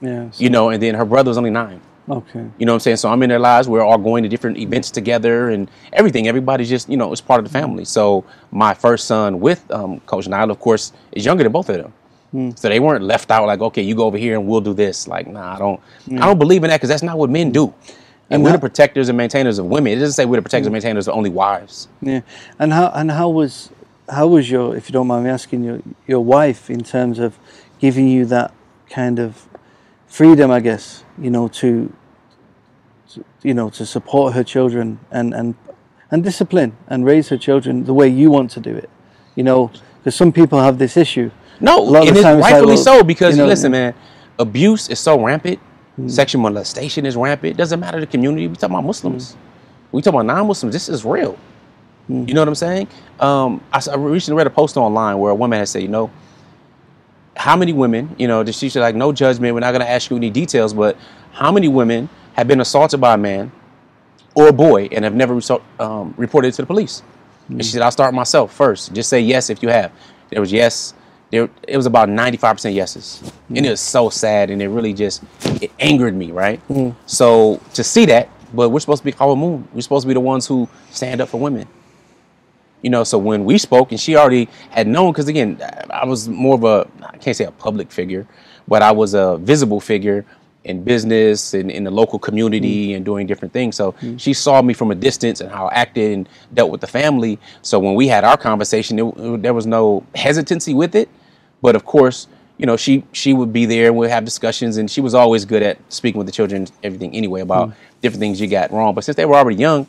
Yeah. so- you know, and then her brother was only nine. Okay. You know what I'm saying? So I'm in their lives. We're all going to different events together and everything. Everybody's just, you know, it's part of the mm-hmm. family. So my first son with um, Coach Nile, of course, is younger than both of them. Mm. So they weren't left out like, okay, you go over here and we'll do this. Like, nah, I don't, I mm. don't believe in that because that's not what men do. Mm. And we're the protectors and maintainers of women. It doesn't say we're the protectors and maintainers of only wives. Yeah, and how and how was how was your, if you don't mind me asking, your your wife in terms of giving you that kind of freedom, I guess, you know, to, to you know to support her children and and and discipline and raise her children the way you want to do it, you know, because some people have this issue. No, A lot of and it's it's like, rightfully well, so because you know- listen, man, abuse is so rampant. Mm. Sexual molestation is rampant. Doesn't matter the community. We talking about Muslims. Mm. We talking about non-Muslims. This is real. Mm. You know what I'm saying? Um, I, I recently read a post online where a woman had said, you know, how many women, you know, she said like, no judgment. We're not going to ask you any details, but how many women have been assaulted by a man or a boy and have never result, um, reported it to the police? And she hmm. said, I'll start myself first. Just say yes if you have. There was yes. There, it was about 95% yeses. Hmm. And it was so sad and it really just, it angered me, right? Hmm. So to see that, but we're supposed to be our moon. We're supposed to be the ones who stand up for women. You know, so when we spoke, and she already had known, because again, I was more of a, I can't say a public figure, but I was a visible figure in business and in the local community mm. and doing different things. So mm. she saw me from a distance and how I acted and dealt with the family. So when we had our conversation, it, it- there was no hesitancy with it. But of course, you know, she she would be there and we'd have discussions, and she was always good at speaking with the children, everything anyway about mm. different things you got wrong. But since they were already young,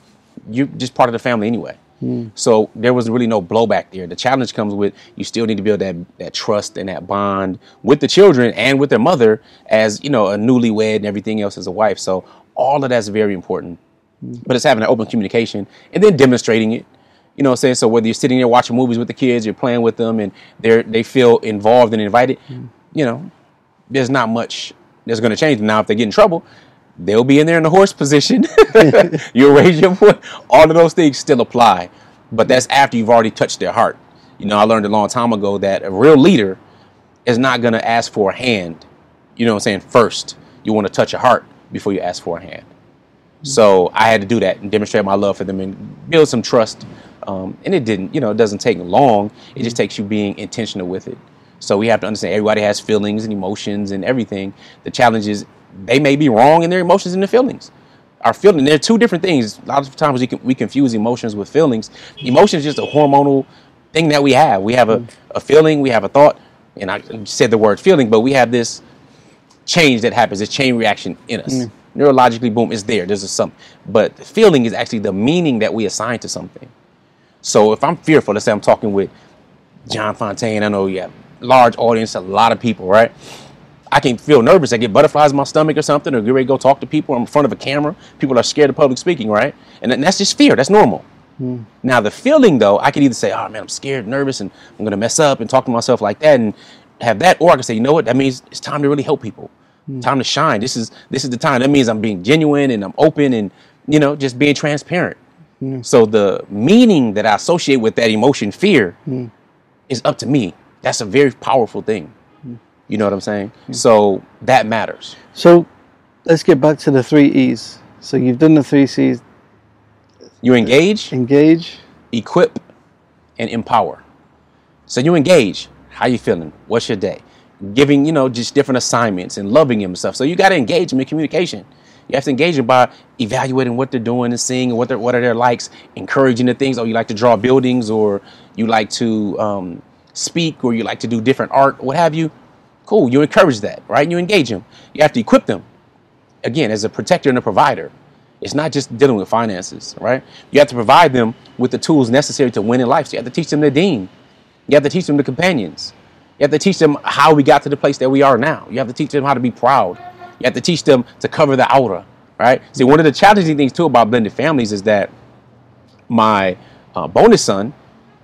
you're just part of the family anyway. Hmm. So there was really no blowback there. The challenge comes with you still need to build that that trust and that bond with the children and with their mother as you know a newlywed and everything else as a wife. So all of that's very important. Hmm. But it's having an open communication and then demonstrating it. You know what I'm saying? So whether you're sitting there watching movies with the kids, you're playing with them, and they they feel involved and invited, hmm. you know, there's not much that's going to change. Now, if they get in trouble, they'll be in there in the horse position. [LAUGHS] You'll raise your foot. All of those things still apply, but that's after you've already touched their heart. You know, I learned a long time ago that a real leader is not going to ask for a hand. You know what I'm saying? First, you want to touch a heart before you ask for a hand. So I had to do that and demonstrate my love for them and build some trust. Um, and it didn't, you know, it doesn't take long. It just takes you being intentional with it. So we have to understand everybody has feelings and emotions and everything. The challenge is they may be wrong in their emotions and their feelings. Our feeling, they're two different things. A lot of times we, can, we confuse emotions with feelings. Emotion is just a hormonal thing that we have. We have a, a feeling, we have a thought, and I said the word feeling, but we have this change that happens, this chain reaction in us. Mm. Neurologically, boom, it's there. There's a something. But the feeling is actually the meaning that we assign to something. So if I'm fearful, let's say I'm talking with John Fontaine, I know you have large audience, a lot of people, right? I can feel nervous. I get butterflies in my stomach or something, or get ready to go talk to people. I'm in front of a camera. People are scared of public speaking, right? And that's just fear. That's normal. Hmm. Now the feeling though, I could either say, "Oh man, I'm scared, nervous, and I'm gonna mess up," and talk to myself like that, and have that, or I can say, "You know what? That means it's time to really help people. Hmm. Time to shine. This is this is the time. That means I'm being genuine and I'm open and you know just being transparent. Hmm. So the meaning that I associate with that emotion, fear, is up to me. That's a very powerful thing. You know what I'm saying? So that matters. So let's get back to the three E's. So you've done the three C's: You engage, engage, equip, and empower. So you engage. How you feeling? What's your day? Giving, you know, just different assignments and loving him and stuff. So you got to engage them in communication. You have to engage them by evaluating what they're doing and seeing what, what are their likes, encouraging the things. Oh, you like to draw buildings or you like to um, speak or you like to do different art, what have you. Cool. You encourage that, right? You engage them. You have to equip them. Again, as a protector and a provider. It's not just dealing with finances, right? You have to provide them with the tools necessary to win in life. So you have to teach them the deen. You have to teach them the companions. You have to teach them how we got to the place that we are now. You have to teach them how to be proud. You have to teach them to cover the outer, right? See, one of the challenging things too about blended families is that my uh, bonus son,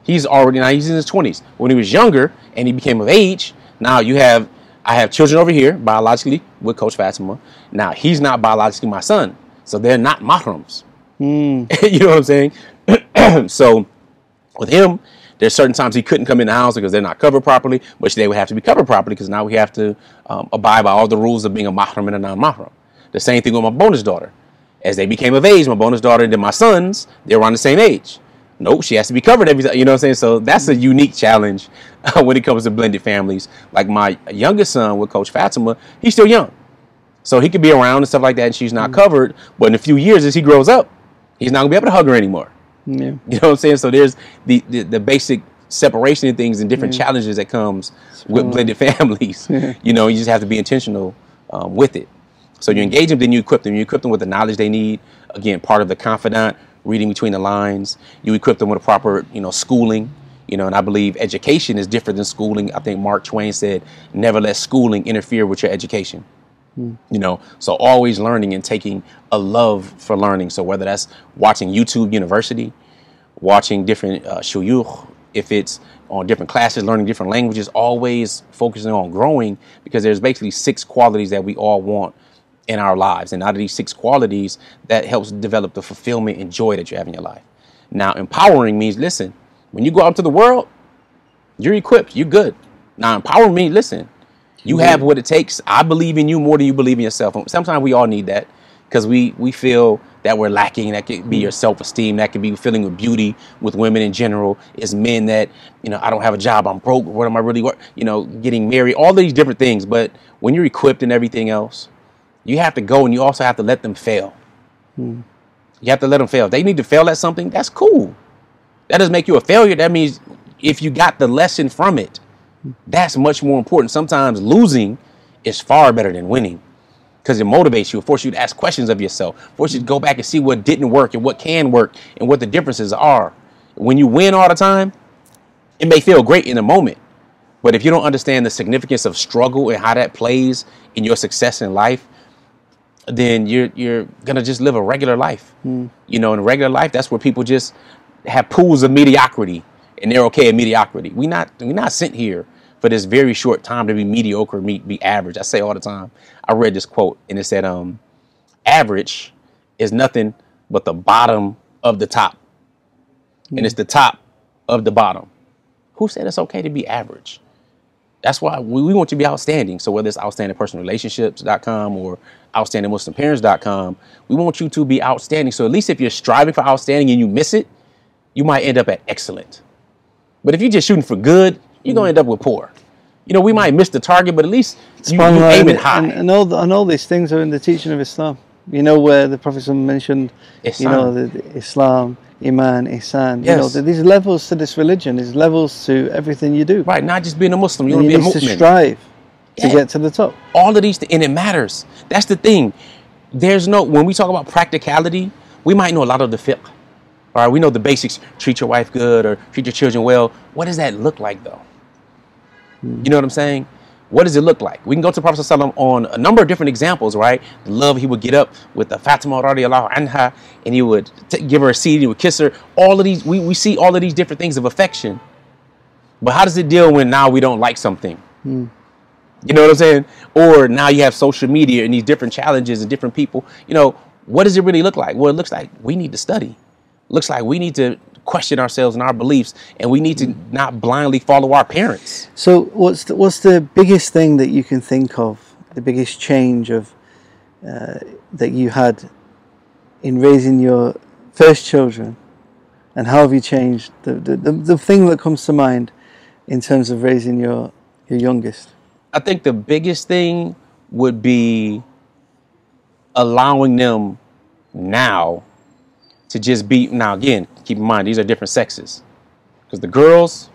he's already now he's in his twenties. When he was younger and he became of age, now you have I have children over here biologically with Coach Fatima. Now he's not biologically my son, so they're not mahrams. [LAUGHS] you know what I'm saying? [CLEARS THROAT] so with him, there's certain times he couldn't come in the house because they're not covered properly, which they would have to be covered properly because now we have to um, abide by all the rules of being a mahram and a non-mahram. The same thing with my bonus daughter. As they became of age, my bonus daughter and then my sons, they're around the same age. Nope, she has to be covered every time. You know what I'm saying? So that's a unique challenge uh, when it comes to blended families. Like my youngest son with Coach Fatima, he's still young. So he could be around and stuff like that, and she's not covered. But in a few years, as he grows up, he's not gonna be able to hug her anymore. yeah, [LAUGHS] You know what I'm saying? So there's the the, the basic separation of things and different challenges that comes with blended [LAUGHS] families. [LAUGHS] you know, you just have to be intentional um, with it. So you engage them, then you equip them. You equip them with the knowledge they need. Again, part of the confidant, reading between the lines. You equip them with a proper, you know, schooling. You know, and I believe education is different than schooling. I think Mark Twain said, "Never let schooling interfere with your education." you know so always learning and taking a love for learning so whether that's watching youtube university watching different uh, shuyukh if it's on different classes learning different languages always focusing on growing because there's basically six qualities that we all want in our lives and out of these six qualities that helps develop the fulfillment and joy that you have in your life now empowering means listen when you go out into the world you're equipped you're good now empowering means listen you mm-hmm. have what it takes. I believe in you more than you believe in yourself. Sometimes we all need that because we we feel that we're lacking. That could be mm-hmm. your self esteem. That could be feeling with beauty with women in general. As men that you know I don't have a job. I'm broke. What am I really? Work? You know, getting married. All these different things. But when you're equipped and everything else, you have to go and you also have to let them fail. You have to let them fail. If they need to fail at something. That's cool. That doesn't make you a failure. That means if you got the lesson from it, that's much more important. Sometimes losing is far better than winning because it motivates you, it forces you to ask questions of yourself, forces you to go back and see what didn't work and what can work and what the differences are. When you win all the time, it may feel great in the moment, but if you don't understand the significance of struggle and how that plays in your success in life, then you're you're gonna just live a regular life. You know, in a regular life, that's where people just have pools of mediocrity and they're okay at mediocrity. We not we not sent here for this very short time to be mediocre, be, be average. I say all the time. I read this quote and it said, um, average is nothing but the bottom of the top. And it's the top of the bottom. Who said it's okay to be average? That's why we, we want you to be outstanding. So whether it's outstandingpersonalrelationships.com or outstandingmuslimparents.com, we want you to be outstanding. So at least if you're striving for outstanding and you miss it, you might end up at excellent. But if you're just shooting for good, you're gonna end up with poor. You know, we might miss the target, but at least you, you aim it high. and, and all the, and all these things are in the teaching of Islam. You know where the Prophet mentioned, you know, the, the Islam, Iman, Ihsan. You know, Yes. these levels to this religion. There's levels to everything you do. right, not just being a Muslim. You want to be a Muslim. to strive to Yeah. get to the top. all of these th- and it matters that's the thing there's no when we talk about practicality we might know a lot of the fiqh all right we know the basics treat your wife good or treat your children well what does that look like though hmm. you know what i'm saying what does it look like? We can go to Prophet ﷺ on a number of different examples, right? The love he would get up with the Fatima radiallahu anha, and he would t- give her a seat, he would kiss her. All of these, we, we see all of these different things of affection. But how does it deal when now we don't like something? Hmm. You know what I'm saying? Or now you have social media and these different challenges and different people. You know, what does it really look like? Well, it looks like we need to study. looks like we need to question ourselves and our beliefs, and we need to not blindly follow our parents. So, what's the, what's the biggest thing that you can think of? The biggest change of uh, that you had in raising your first children, and how have you changed? The, the, the, the thing that comes to mind in terms of raising your your youngest. I think the biggest thing would be allowing them now to just be now again keep in mind these are different sexes. Because the girls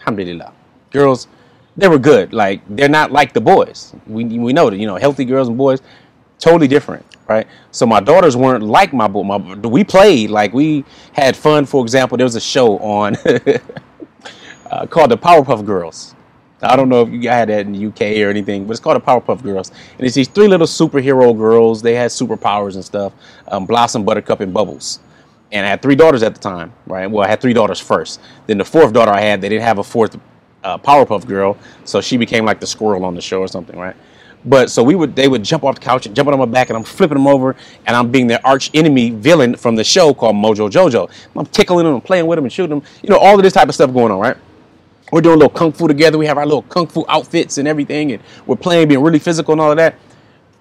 alhamdulillah girls they were good. Like they're not like the boys. We, we know that you know healthy girls and boys totally different right? So my daughters weren't like my boy my, we played like we had fun. For example there was a show on [LAUGHS] uh, called the powerpuff girls I don't know if you had that in the UK or anything, but it's called the Powerpuff Girls. And it's these three little superhero girls. They had superpowers and stuff um, Blossom, Buttercup, and Bubbles. And I had three daughters at the time, right? Well, I had three daughters first. Then the fourth daughter I had, they didn't have a fourth uh, Powerpuff Girl, so she became like the squirrel on the show or something, right? But so we would, they would jump off the couch and jump on my back, and I'm flipping them over, and I'm being their arch enemy villain from the show called Mojo Jojo. I'm tickling them and playing with them and shooting them, you know, all of this type of stuff going on, right? We're doing a little kung fu together. We have our little kung fu outfits and everything, and we're playing, being really physical and all of that.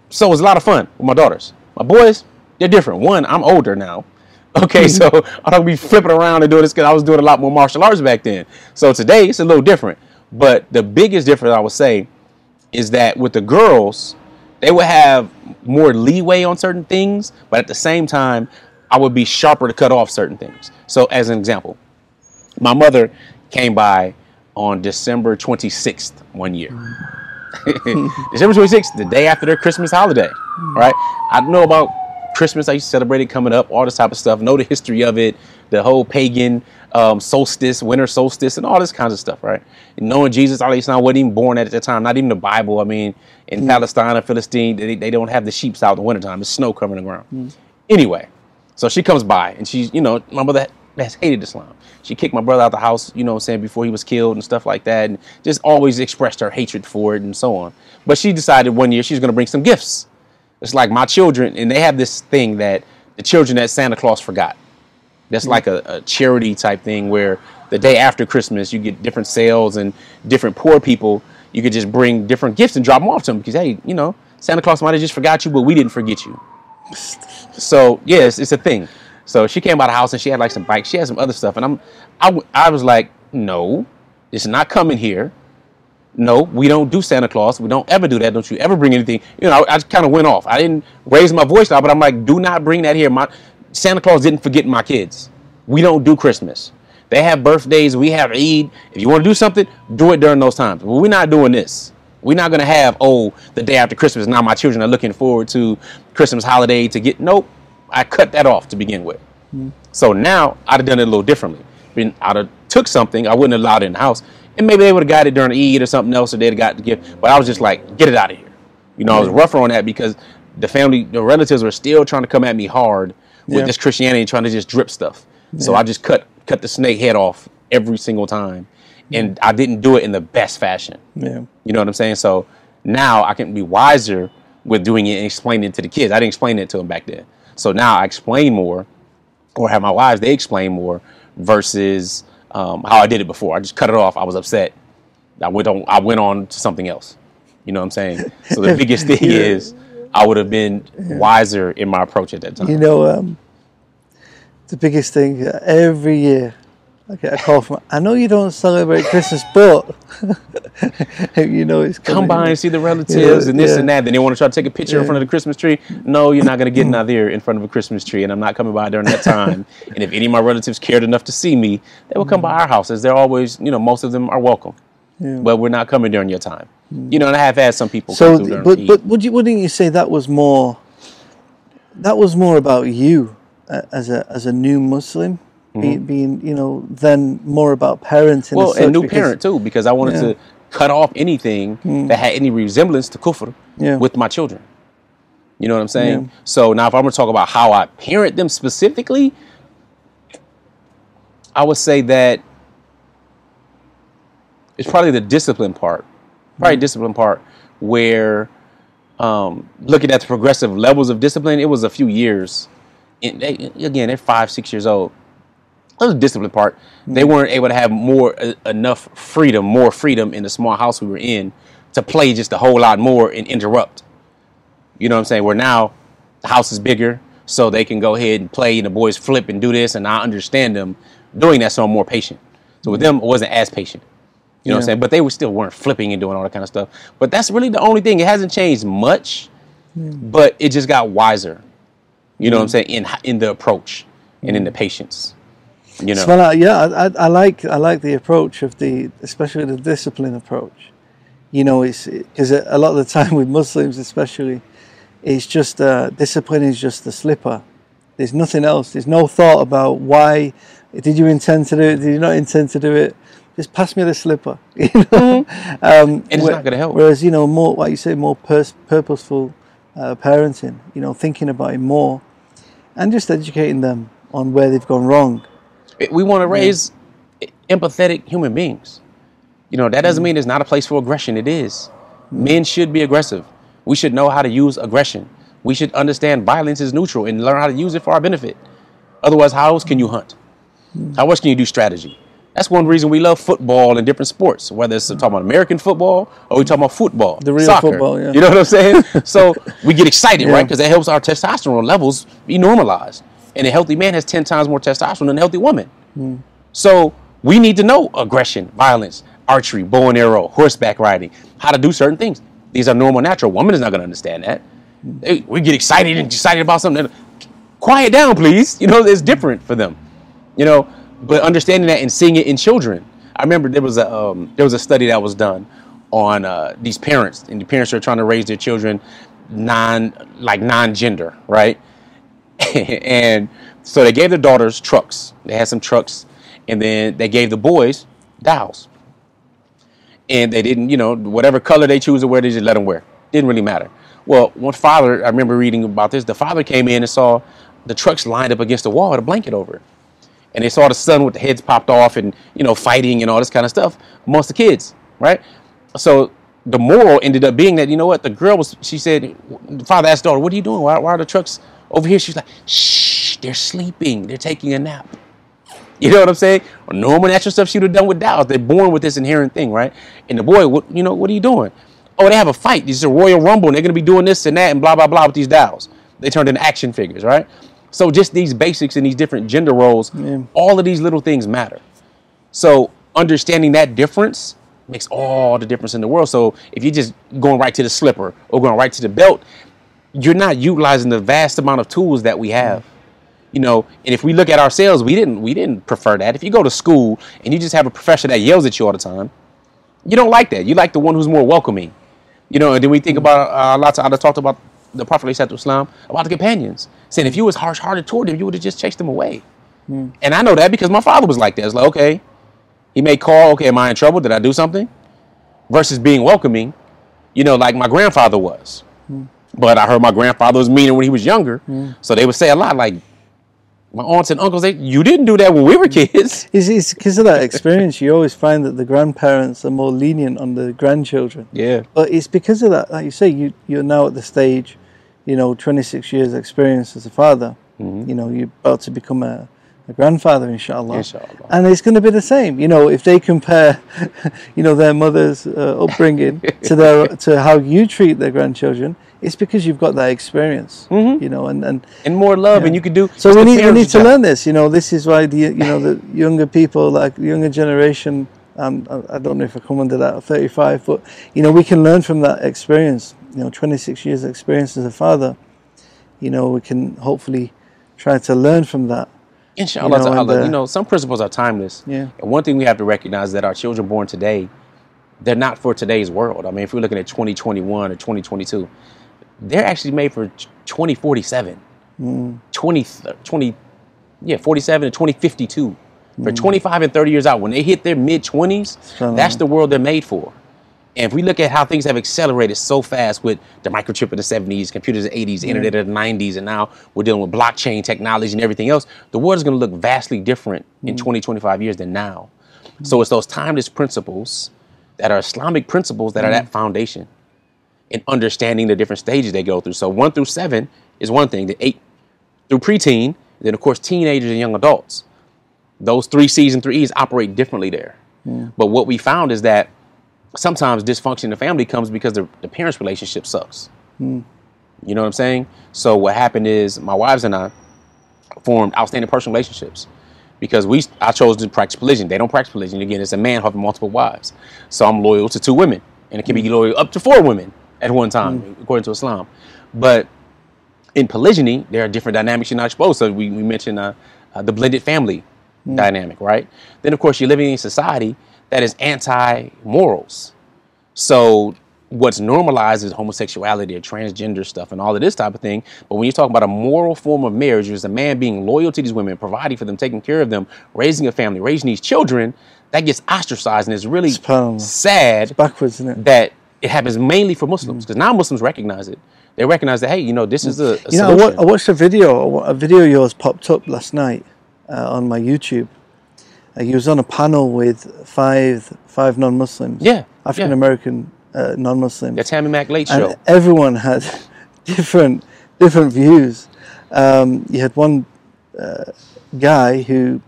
So it was a lot of fun with my daughters. My boys, they're different. One, I'm older now. [LAUGHS] Okay, mm-hmm. so I don't be flipping around and doing this because I was doing a lot more martial arts back then. So today it's a little different. But the biggest difference I would say is that with the girls, they would have more leeway on certain things, but at the same time, I would be sharper to cut off certain things. So, as an example, my mother came by on December 26th one year. [LAUGHS] December 26th, the day after their Christmas holiday, right? I know about Christmas. I used to celebrate it coming up, all this type of stuff. Know the history of it, the whole pagan um, solstice, winter solstice, and all this kinds of stuff, right? And knowing Jesus, I wasn't even born at the time, not even the Bible. I mean, in mm. Palestine or Philistine, they, they don't have the sheep out in the wintertime. It's snow covering the ground. Mm. Anyway, so she comes by and she's, you know, my mother has hated Islam. She kicked my brother out the house, you know what I'm saying, before he was killed and stuff like that, and just always expressed her hatred for it and so on. But she decided one year she's going to bring some gifts. It's like my children, and they have this thing that the children that Santa Claus forgot. That's mm-hmm. like a, a charity type thing where the day after Christmas you get different sales and different poor people. You could just bring different gifts and drop them off to them because hey, you know, Santa Claus might have just forgot you, but we didn't forget you. So yes, it's a thing. So she came by the house and she had like some bikes. She had some other stuff, and I'm, I, I was like, no, it's not coming here. No, we don't do Santa Claus. We don't ever do that. Don't you ever bring anything? You know, I, I kind of went off. I didn't raise my voice out, but I'm like, do not bring that here. My Santa Claus didn't forget my kids. We don't do Christmas. They have birthdays. We have Eid. If you want to do something, do it during those times. But we're not doing this. We're not gonna have oh the day after Christmas. Now my children are looking forward to Christmas holiday to get nope. I cut that off to begin with. Mm-hmm. So now I'd have done it a little differently. I'd have took something, I wouldn't have allowed it in the house, and maybe they would have got it during Eid or something else, or they'd have got the gift. But I was just like, get it out of here. You know, I was rougher on that because the family, the relatives were still trying to come at me hard with yeah. this Christianity, trying to just drip stuff. Yeah. So I just cut cut the snake head off every single time, and I didn't do it in the best fashion. Yeah, you know what I'm saying. So now I can be wiser with doing it and explaining it to the kids. I didn't explain it to them back then. So now I explain more, or have my wives they explain more versus um, how I did it before. I just cut it off. I was upset. I went on. I went on to something else. You know what I'm saying? So the [LAUGHS] biggest thing yeah. is I would have been wiser in my approach at that time. You know, um, the biggest thing uh, every year I get a call from. I know you don't celebrate Christmas, but [LAUGHS] you know it's coming. come by and see the relatives yeah, and this yeah. and that. Then they want to try to take a picture yeah. in front of the Christmas tree. No, you're not going to get out there in front of a Christmas tree, and I'm not coming by during that time. [LAUGHS] and if any of my relatives cared enough to see me, they will come by our houses. They're always, you know, most of them are welcome. But we're not coming during your time. You know, and I have had some people. So, but but would you wouldn't you say that was more? That was more about you uh, as a as a new Muslim mm-hmm. being, you know, then more about parenting. Well, and new because, parent too, because I wanted yeah. to cut off anything mm. that had any resemblance to kufr yeah. with my children. You know what I'm saying? Yeah. So now, if I'm going to talk about how I parent them specifically, I would say that it's probably the discipline part, probably mm. discipline part where um, looking at the progressive levels of discipline, it was a few years and they, again, they're five, six years old. That was the discipline part. They mm-hmm. weren't able to have more uh, enough freedom, more freedom in the small house we were in to play just a whole lot more and interrupt. You know what I'm saying? Where now the house is bigger, so they can go ahead and play, and the boys flip and do this, and I understand them doing that, so I'm more patient. So with mm-hmm. them, I wasn't as patient. You know what I'm saying? But they were still weren't flipping and doing all that kind of stuff. But that's really the only thing. It hasn't changed much, but it just got wiser. You know what I'm mm-hmm. saying? In in the approach and in the patience. You know. Well, uh, yeah, I, I, I like I like the approach of the, especially the discipline approach. You know, it's because a lot of the time with Muslims, especially, it's just uh, discipline is just the slipper. There's nothing else. There's no thought about why. Did you intend to do it? Did you not intend to do it? Just pass me the slipper. [LAUGHS] You know, um, And it's whe- not gonna help. Whereas you know more, like you say, more pers- purposeful uh, parenting. You know, thinking about it more, and just educating them on where they've gone wrong. We want to raise empathetic human beings. You know, that doesn't mm. mean it's not a place for aggression. It is. Mm. Men should be aggressive. We should know how to use aggression. We should understand violence is neutral and learn how to use it for our benefit. Otherwise, how else can you hunt? Mm. How else can you do strategy? That's one reason we love football and different sports, whether it's talking about American football or we talking about football, The real soccer. football, yeah. You know what I'm saying? so we get excited, [LAUGHS] Yeah. right? Because that helps our testosterone levels be normalized. And a healthy man has 10 times more testosterone than a healthy woman. So we need to know aggression, violence, archery, bow and arrow, horseback riding, how to do certain things. These are normal, natural. Woman is not going to understand that. They- we get excited and excited about something. Quiet down, please. You know, it's different for them. You know, but understanding that and seeing it in children. I remember there was a um, there was a study that was done on uh, these parents, and the parents are trying to raise their children non like non-gender, right? [LAUGHS] and so they gave their daughters trucks. They had some trucks, and then they gave the boys dials. And they didn't, you know, whatever color they choose to wear, they just let them wear. Didn't really matter. Well, one father, I remember reading about this. The father came in and saw the trucks lined up against the wall with a blanket over it. And they saw the son with the heads popped off and, you know, fighting and all this kind of stuff amongst the kids, right? So the moral ended up being that, you know what, the girl was, she said, the father asked daughter, what are you doing? Why, why are the trucks over here? She's like, shh, they're sleeping. They're taking a nap. You know what I'm saying? Normal natural stuff she would have done with dolls. They're born with this inherent thing, right? And the boy, what you know, what are you doing? Oh, they have a fight. This is a Royal Rumble, and they're gonna be doing this and that and blah blah blah with these dolls. They turned into action figures, right? So just these basics and these different gender roles, all of these little things matter. So understanding that difference makes all the difference in the world. So if you're just going right to the slipper or going right to the belt, you're not utilizing the vast amount of tools that we have. You know, and if we look at ourselves, we didn't we didn't prefer that. If you go to school and you just have a professor that yells at you all the time, you don't like that. You like the one who's more welcoming. You know, and then we think mm-hmm. about uh, lots of I talked about the Prophet Islam about the companions, saying if you was harsh hearted toward them, you would have just chased them away. Mm. And I know that because my father was like that. It's like, okay, he may call, okay, am I in trouble? Did I do something? Versus being welcoming, you know, like my grandfather was. Mm. But I heard my grandfather was meaner when he was younger. So they would say a lot like, my aunts and uncles, they, you didn't do that when we were kids. [LAUGHS] It's because of that [LAUGHS] experience. You always find that the grandparents are more lenient on the grandchildren. Yeah. But it's because of that, like you say, you you're now at the stage, you know, 26 years experience as a father. Mm-hmm. You know, you're about to become a, a grandfather, inshallah. Inshallah. And it's going to be the same. You know, if they compare, [LAUGHS] you know, their mother's uh, upbringing to their [LAUGHS] to how you treat their grandchildren, it's because you've got that experience. You know, and and And more love, and you can do. so we need we need to learn this. You know, this is why the you know the younger people, like the younger generation. Um, I, I don't know if I come under that 35, but you know we can learn from that experience. You know, 26 years experience as a father. You know, we can hopefully try to learn from that. Inshallah, You know, and, uh, you know, some principles are timeless. Yeah. And one thing we have to recognize is that our children born today, they're not for today's world. I mean, if we're looking at 2021 or 2022, they're actually made for 2047, Mm. 20, 20, yeah, 47 and 2052. For Mm. 25 and 30 years out, when they hit their mid 20s, that's the world they're made for. And if we look at how things have accelerated so fast with the microchip in the 70s, computers in the 80s, internet in the 90s, and now we're dealing with blockchain technology and everything else, the world is going to look vastly different in mm. 20, 25 years than now. Mm. So it's those timeless principles that are Islamic principles that are that mm. foundation in understanding the different stages they go through. So one through seven is one thing, the eight through preteen, then of course teenagers and young adults. Those three C's and three E's operate differently there. But what we found is that sometimes dysfunction in the family comes because the, the parents' relationship sucks. You know what I'm saying? So what happened is my wives and I formed outstanding personal relationships because we I chose to practice polygyny. They don't practice polygyny. Again, it's a man having multiple wives. So I'm loyal to two women, and it can be loyal up to four women at one time, according to Islam. But in polygyny, there are different dynamics you're not exposed. So we, we mentioned uh, uh, the blended family dynamic, right? Then of course you're living in a society that is anti-morals. So what's normalized is homosexuality or transgender stuff and all of this type of thing. But when you talk about a moral form of marriage, there's a man being loyal to these women, providing for them, taking care of them, raising a family, raising these children, that gets ostracized, and it's really SubhanAllah. sad Backwards, isn't it? that it happens mainly for Muslims because now Muslims recognize it. They recognize that hey, you know, this is a, a You know, I, wa- I watched a video. a A video of yours popped up last night uh, on my YouTube. Uh, you was on a panel with five five non-Muslims. Yeah, African American uh, non-Muslims. the Tammy Mack Late and Show. everyone had [LAUGHS] different different views. Um, you had one uh, guy who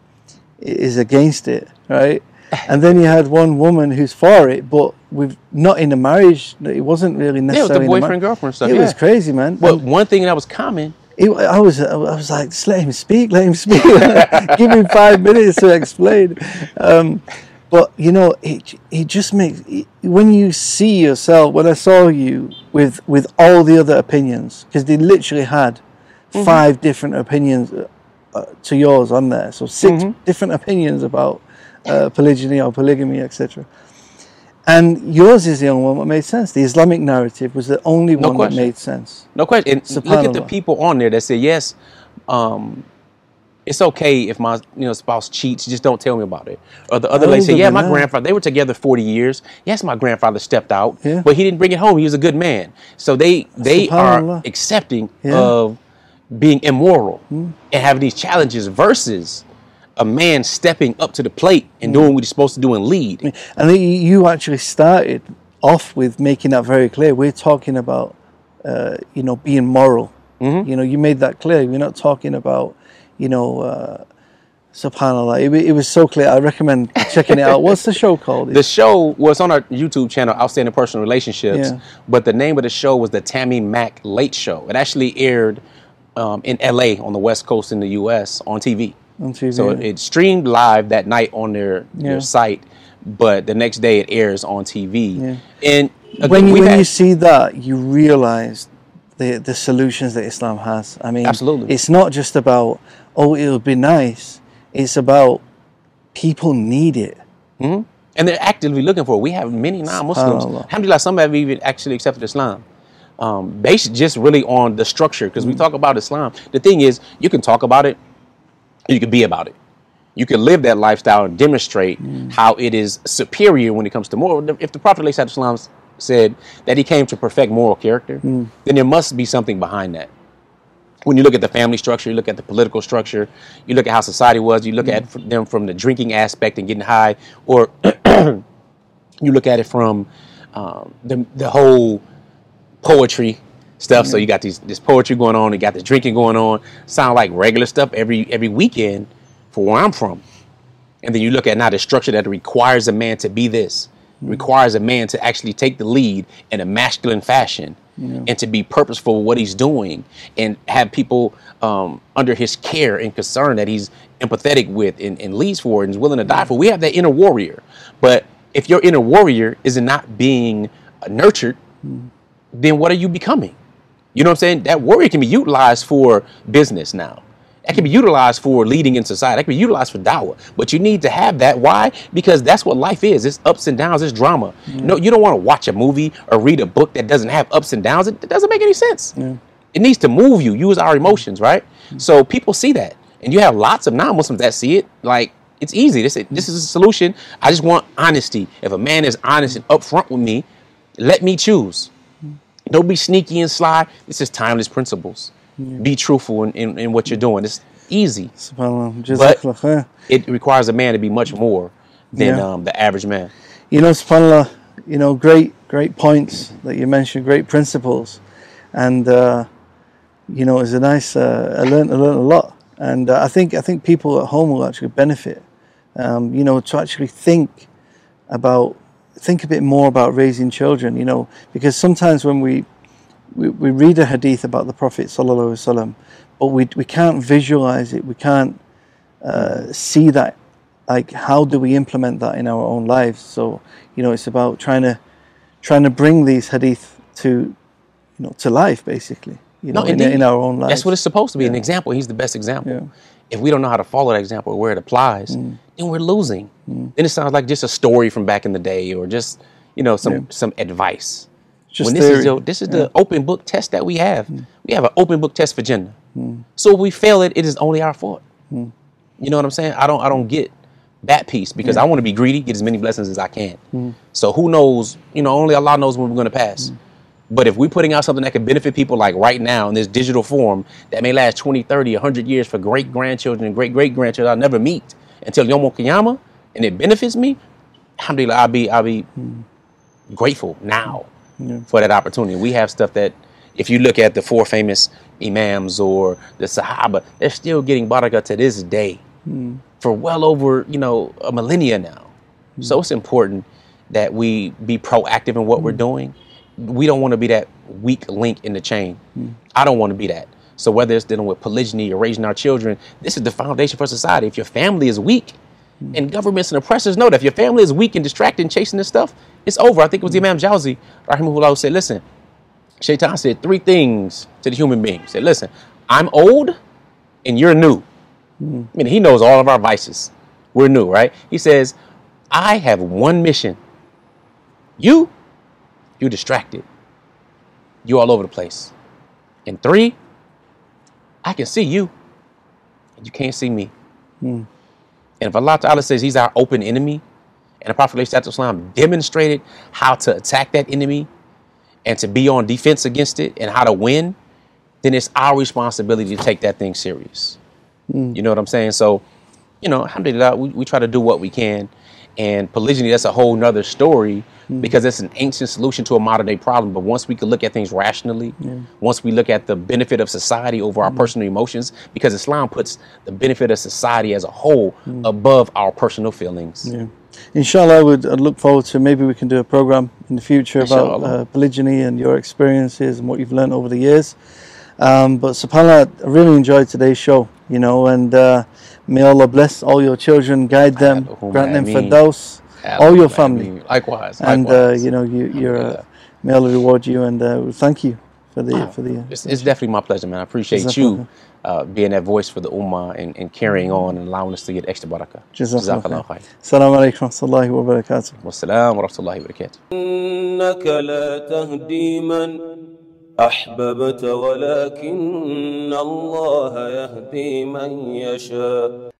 is against it, right? [LAUGHS] And then you had one woman who's for it, but with not in a marriage. It wasn't really necessarily. Yeah, the a mar- boyfriend girlfriend stuff. It yeah. was crazy, man. But And one thing that was common, it, I was, I was like, just let him speak, let him speak. [LAUGHS] Give him five minutes to explain. Um, but you know, it it just makes it, when you see yourself. When I saw you with with all the other opinions, because they literally had five different opinions uh, uh, to yours on there. So 6 different opinions about uh, polygyny or polygamy, etc. And yours is the only one that made sense. The Islamic narrative was the only No one question. that made sense. no question. And look at the people on there that say yes. Um, it's okay if my you know spouse cheats, just don't tell me about it. Or the other lady say, yeah, my that. grandfather they were together forty years. Yes, my grandfather stepped out, Yeah. but he didn't bring it home. He was a good man. So they they are accepting Yeah. Hmm. of being immoral and having these challenges versus a man stepping up to the plate and doing what he's supposed to do and lead. And you- you actually started off with making that very clear. We're talking about, uh, you know, being moral. Mm-hmm. You know, you made that clear. We're not talking about, you know, uh, subhanallah. It, it was so clear. I recommend checking it out. What's the show called? The show was on our YouTube channel, Outstanding Personal Relationships, Yeah. but the name of the show was the Tammy Mack Late Show. It actually aired um, in LA on the West Coast in the US on TV. On TV, So yeah. it streamed live that night on their, Yeah. their site, but the next day it airs on TV. Yeah. And again, when you when had- you see that, you realize the the solutions that Islam has. I mean, Absolutely. it's not just about oh, it would be nice. It's about people need it. Mm-hmm. and they're actively looking for it. We have many non-Muslims. Alhamdulillah, some have even actually accepted Islam. Um, based just really on the structure, because we mm. talk about Islam. The thing is, you can talk about it, you can be about it. You can live that lifestyle and demonstrate mm. how it is superior when it comes to moral. If the Prophet ﷺ said that he came to perfect moral character, mm. then there must be something behind that when you look at the family structure, you look at the political structure, you look at how society was, you look at mm. them from the drinking aspect and getting high, or [CLEARS THROAT] you look at it from um, the the whole poetry stuff. So mm-hmm. you got these this poetry going on, you got this drinking going on. Sound like regular stuff every every weekend for where I'm from. And then you look at now the structure that requires a man to be this, mm-hmm. requires a man to actually take the lead in a masculine fashion and to be purposeful with what he's doing and have people um, under his care and concern that he's empathetic with and, and leads for and is willing to die mm-hmm. for. We have that inner warrior. But if your inner warrior is not being nurtured, then what are you becoming? You know what I'm saying? That warrior can be utilized for business now. That can be utilized for leading in society. That can be utilized for dawah. But you need to have that. Why? Because that's what life is. It's ups and downs. It's drama. No, you don't want to watch a movie or read a book that doesn't have ups and downs. It, it doesn't make any sense. It needs to move you. Use our emotions, right? Mm. So people see that, and you have lots of non-Muslims that see it. Like it's easy. This mm. this is a solution. I just want honesty. If a man is honest and upfront with me, let me choose. Don't be sneaky and sly. This is timeless principles. Be truthful in, in, in what you're doing. It's easy. Khair. It requires a man to be much more than Yeah. um, the average man. You know, subhanAllah, you know, great, great points that you mentioned, great principles. And, uh, you know, it was a nice. Uh, I learned I learned a lot, and uh, I think I think people at home will actually benefit. Um, you know, to actually think about think a bit more about raising children. You know, because sometimes when we we, we read a hadith about the Prophet sallallahu alaihi wasallam, but we we can't visualize it. We can't uh, see that. Like, how do we implement that in our own lives? So, you know, it's about trying to trying to bring these hadith to you know to life, basically. You know, No, in, in our own lives. That's what it's supposed to be an example. He's the best example. Yeah. If we don't know how to follow that example or where it applies, Mm. then we're losing. Then it sounds like just a story from back in the day or just, you know, some Yeah. some advice. Just when this theory. is your, this is the open book test that we have. Mm. We have an open book test for Jannah. So if we fail it, it is only our fault. Mm. You know what I'm saying? I don't I don't get that piece because I want to be greedy, get as many blessings as I can. Mm. So who knows? You know, only Allah knows when we're going to pass. But if we're putting out something that can benefit people like right now in this digital form that may last 20, 30, 100 years for great grandchildren and great great grandchildren I'll never meet until Yom Qiyamah and it benefits me, alhamdulillah, I'll be, I'll be grateful now hmm. for that opportunity. We have stuff that, if you look at the four famous Imams or the Sahaba, they're still getting barakah to this day hmm. for well over, you know, a millennia now. So hmm. it's important that we be proactive in what we're doing. We don't want to be that weak link in the chain. Hmm. I don't want to be that. So whether it's dealing with polygyny or raising our children, this is the foundation for society. If your family is weak, hmm. and governments and oppressors know that if your family is weak and distracted and chasing this stuff, it's over. I think it was the Imam Jawzi, rahimahullah, who said, listen, Shaitan said three things to the human being. He said, listen, I'm old and you're new. I mean, he knows all of our vices. We're new, right? He says, I have one mission. You, you're distracted. You're all over the place. And three, I can see you, and you can't see me. Hmm. And if Allah Ta'ala says he's our open enemy, and the Prophet Islam demonstrated how to attack that enemy and to be on defense against it and how to win, then it's our responsibility to take that thing serious. Hmm. You know what I'm saying? So, you know, alhamdulillah, we, we try to do what we can. And polygyny, that's a whole nother story because it's an ancient solution to a modern day problem. But once we can look at things rationally, once we look at the benefit of society over our personal emotions, because Islam puts the benefit of society as a whole above our personal feelings. Yeah. Inshallah, I would I'd look forward to maybe we can do a program in the future about uh, polygyny and your experiences and what you've learned over the years. Um, but subhanAllah, I really enjoyed today's show, you know, and uh, may Allah bless all your children, guide them, grant them ameen. firdaus, all your Allahumma family. ameen. Likewise. And, uh, likewise. you know, you, you're, uh, Alhamdulillah. may Allah reward you and uh, thank you for the, for the, It's, it's definitely my pleasure, man. I appreciate Jazakallah. you uh, being that voice for the ummah and, and carrying on and allowing us to get extra barakah. Jazakallah Jazakallah khair. khair. Assalamu alaikum wa rahmatullahi wa barakatuh. Wassalam wa rahmatullahi wa barakatuh. إنك لا تهدي من أحببت ولكن الله يهدي من يشاء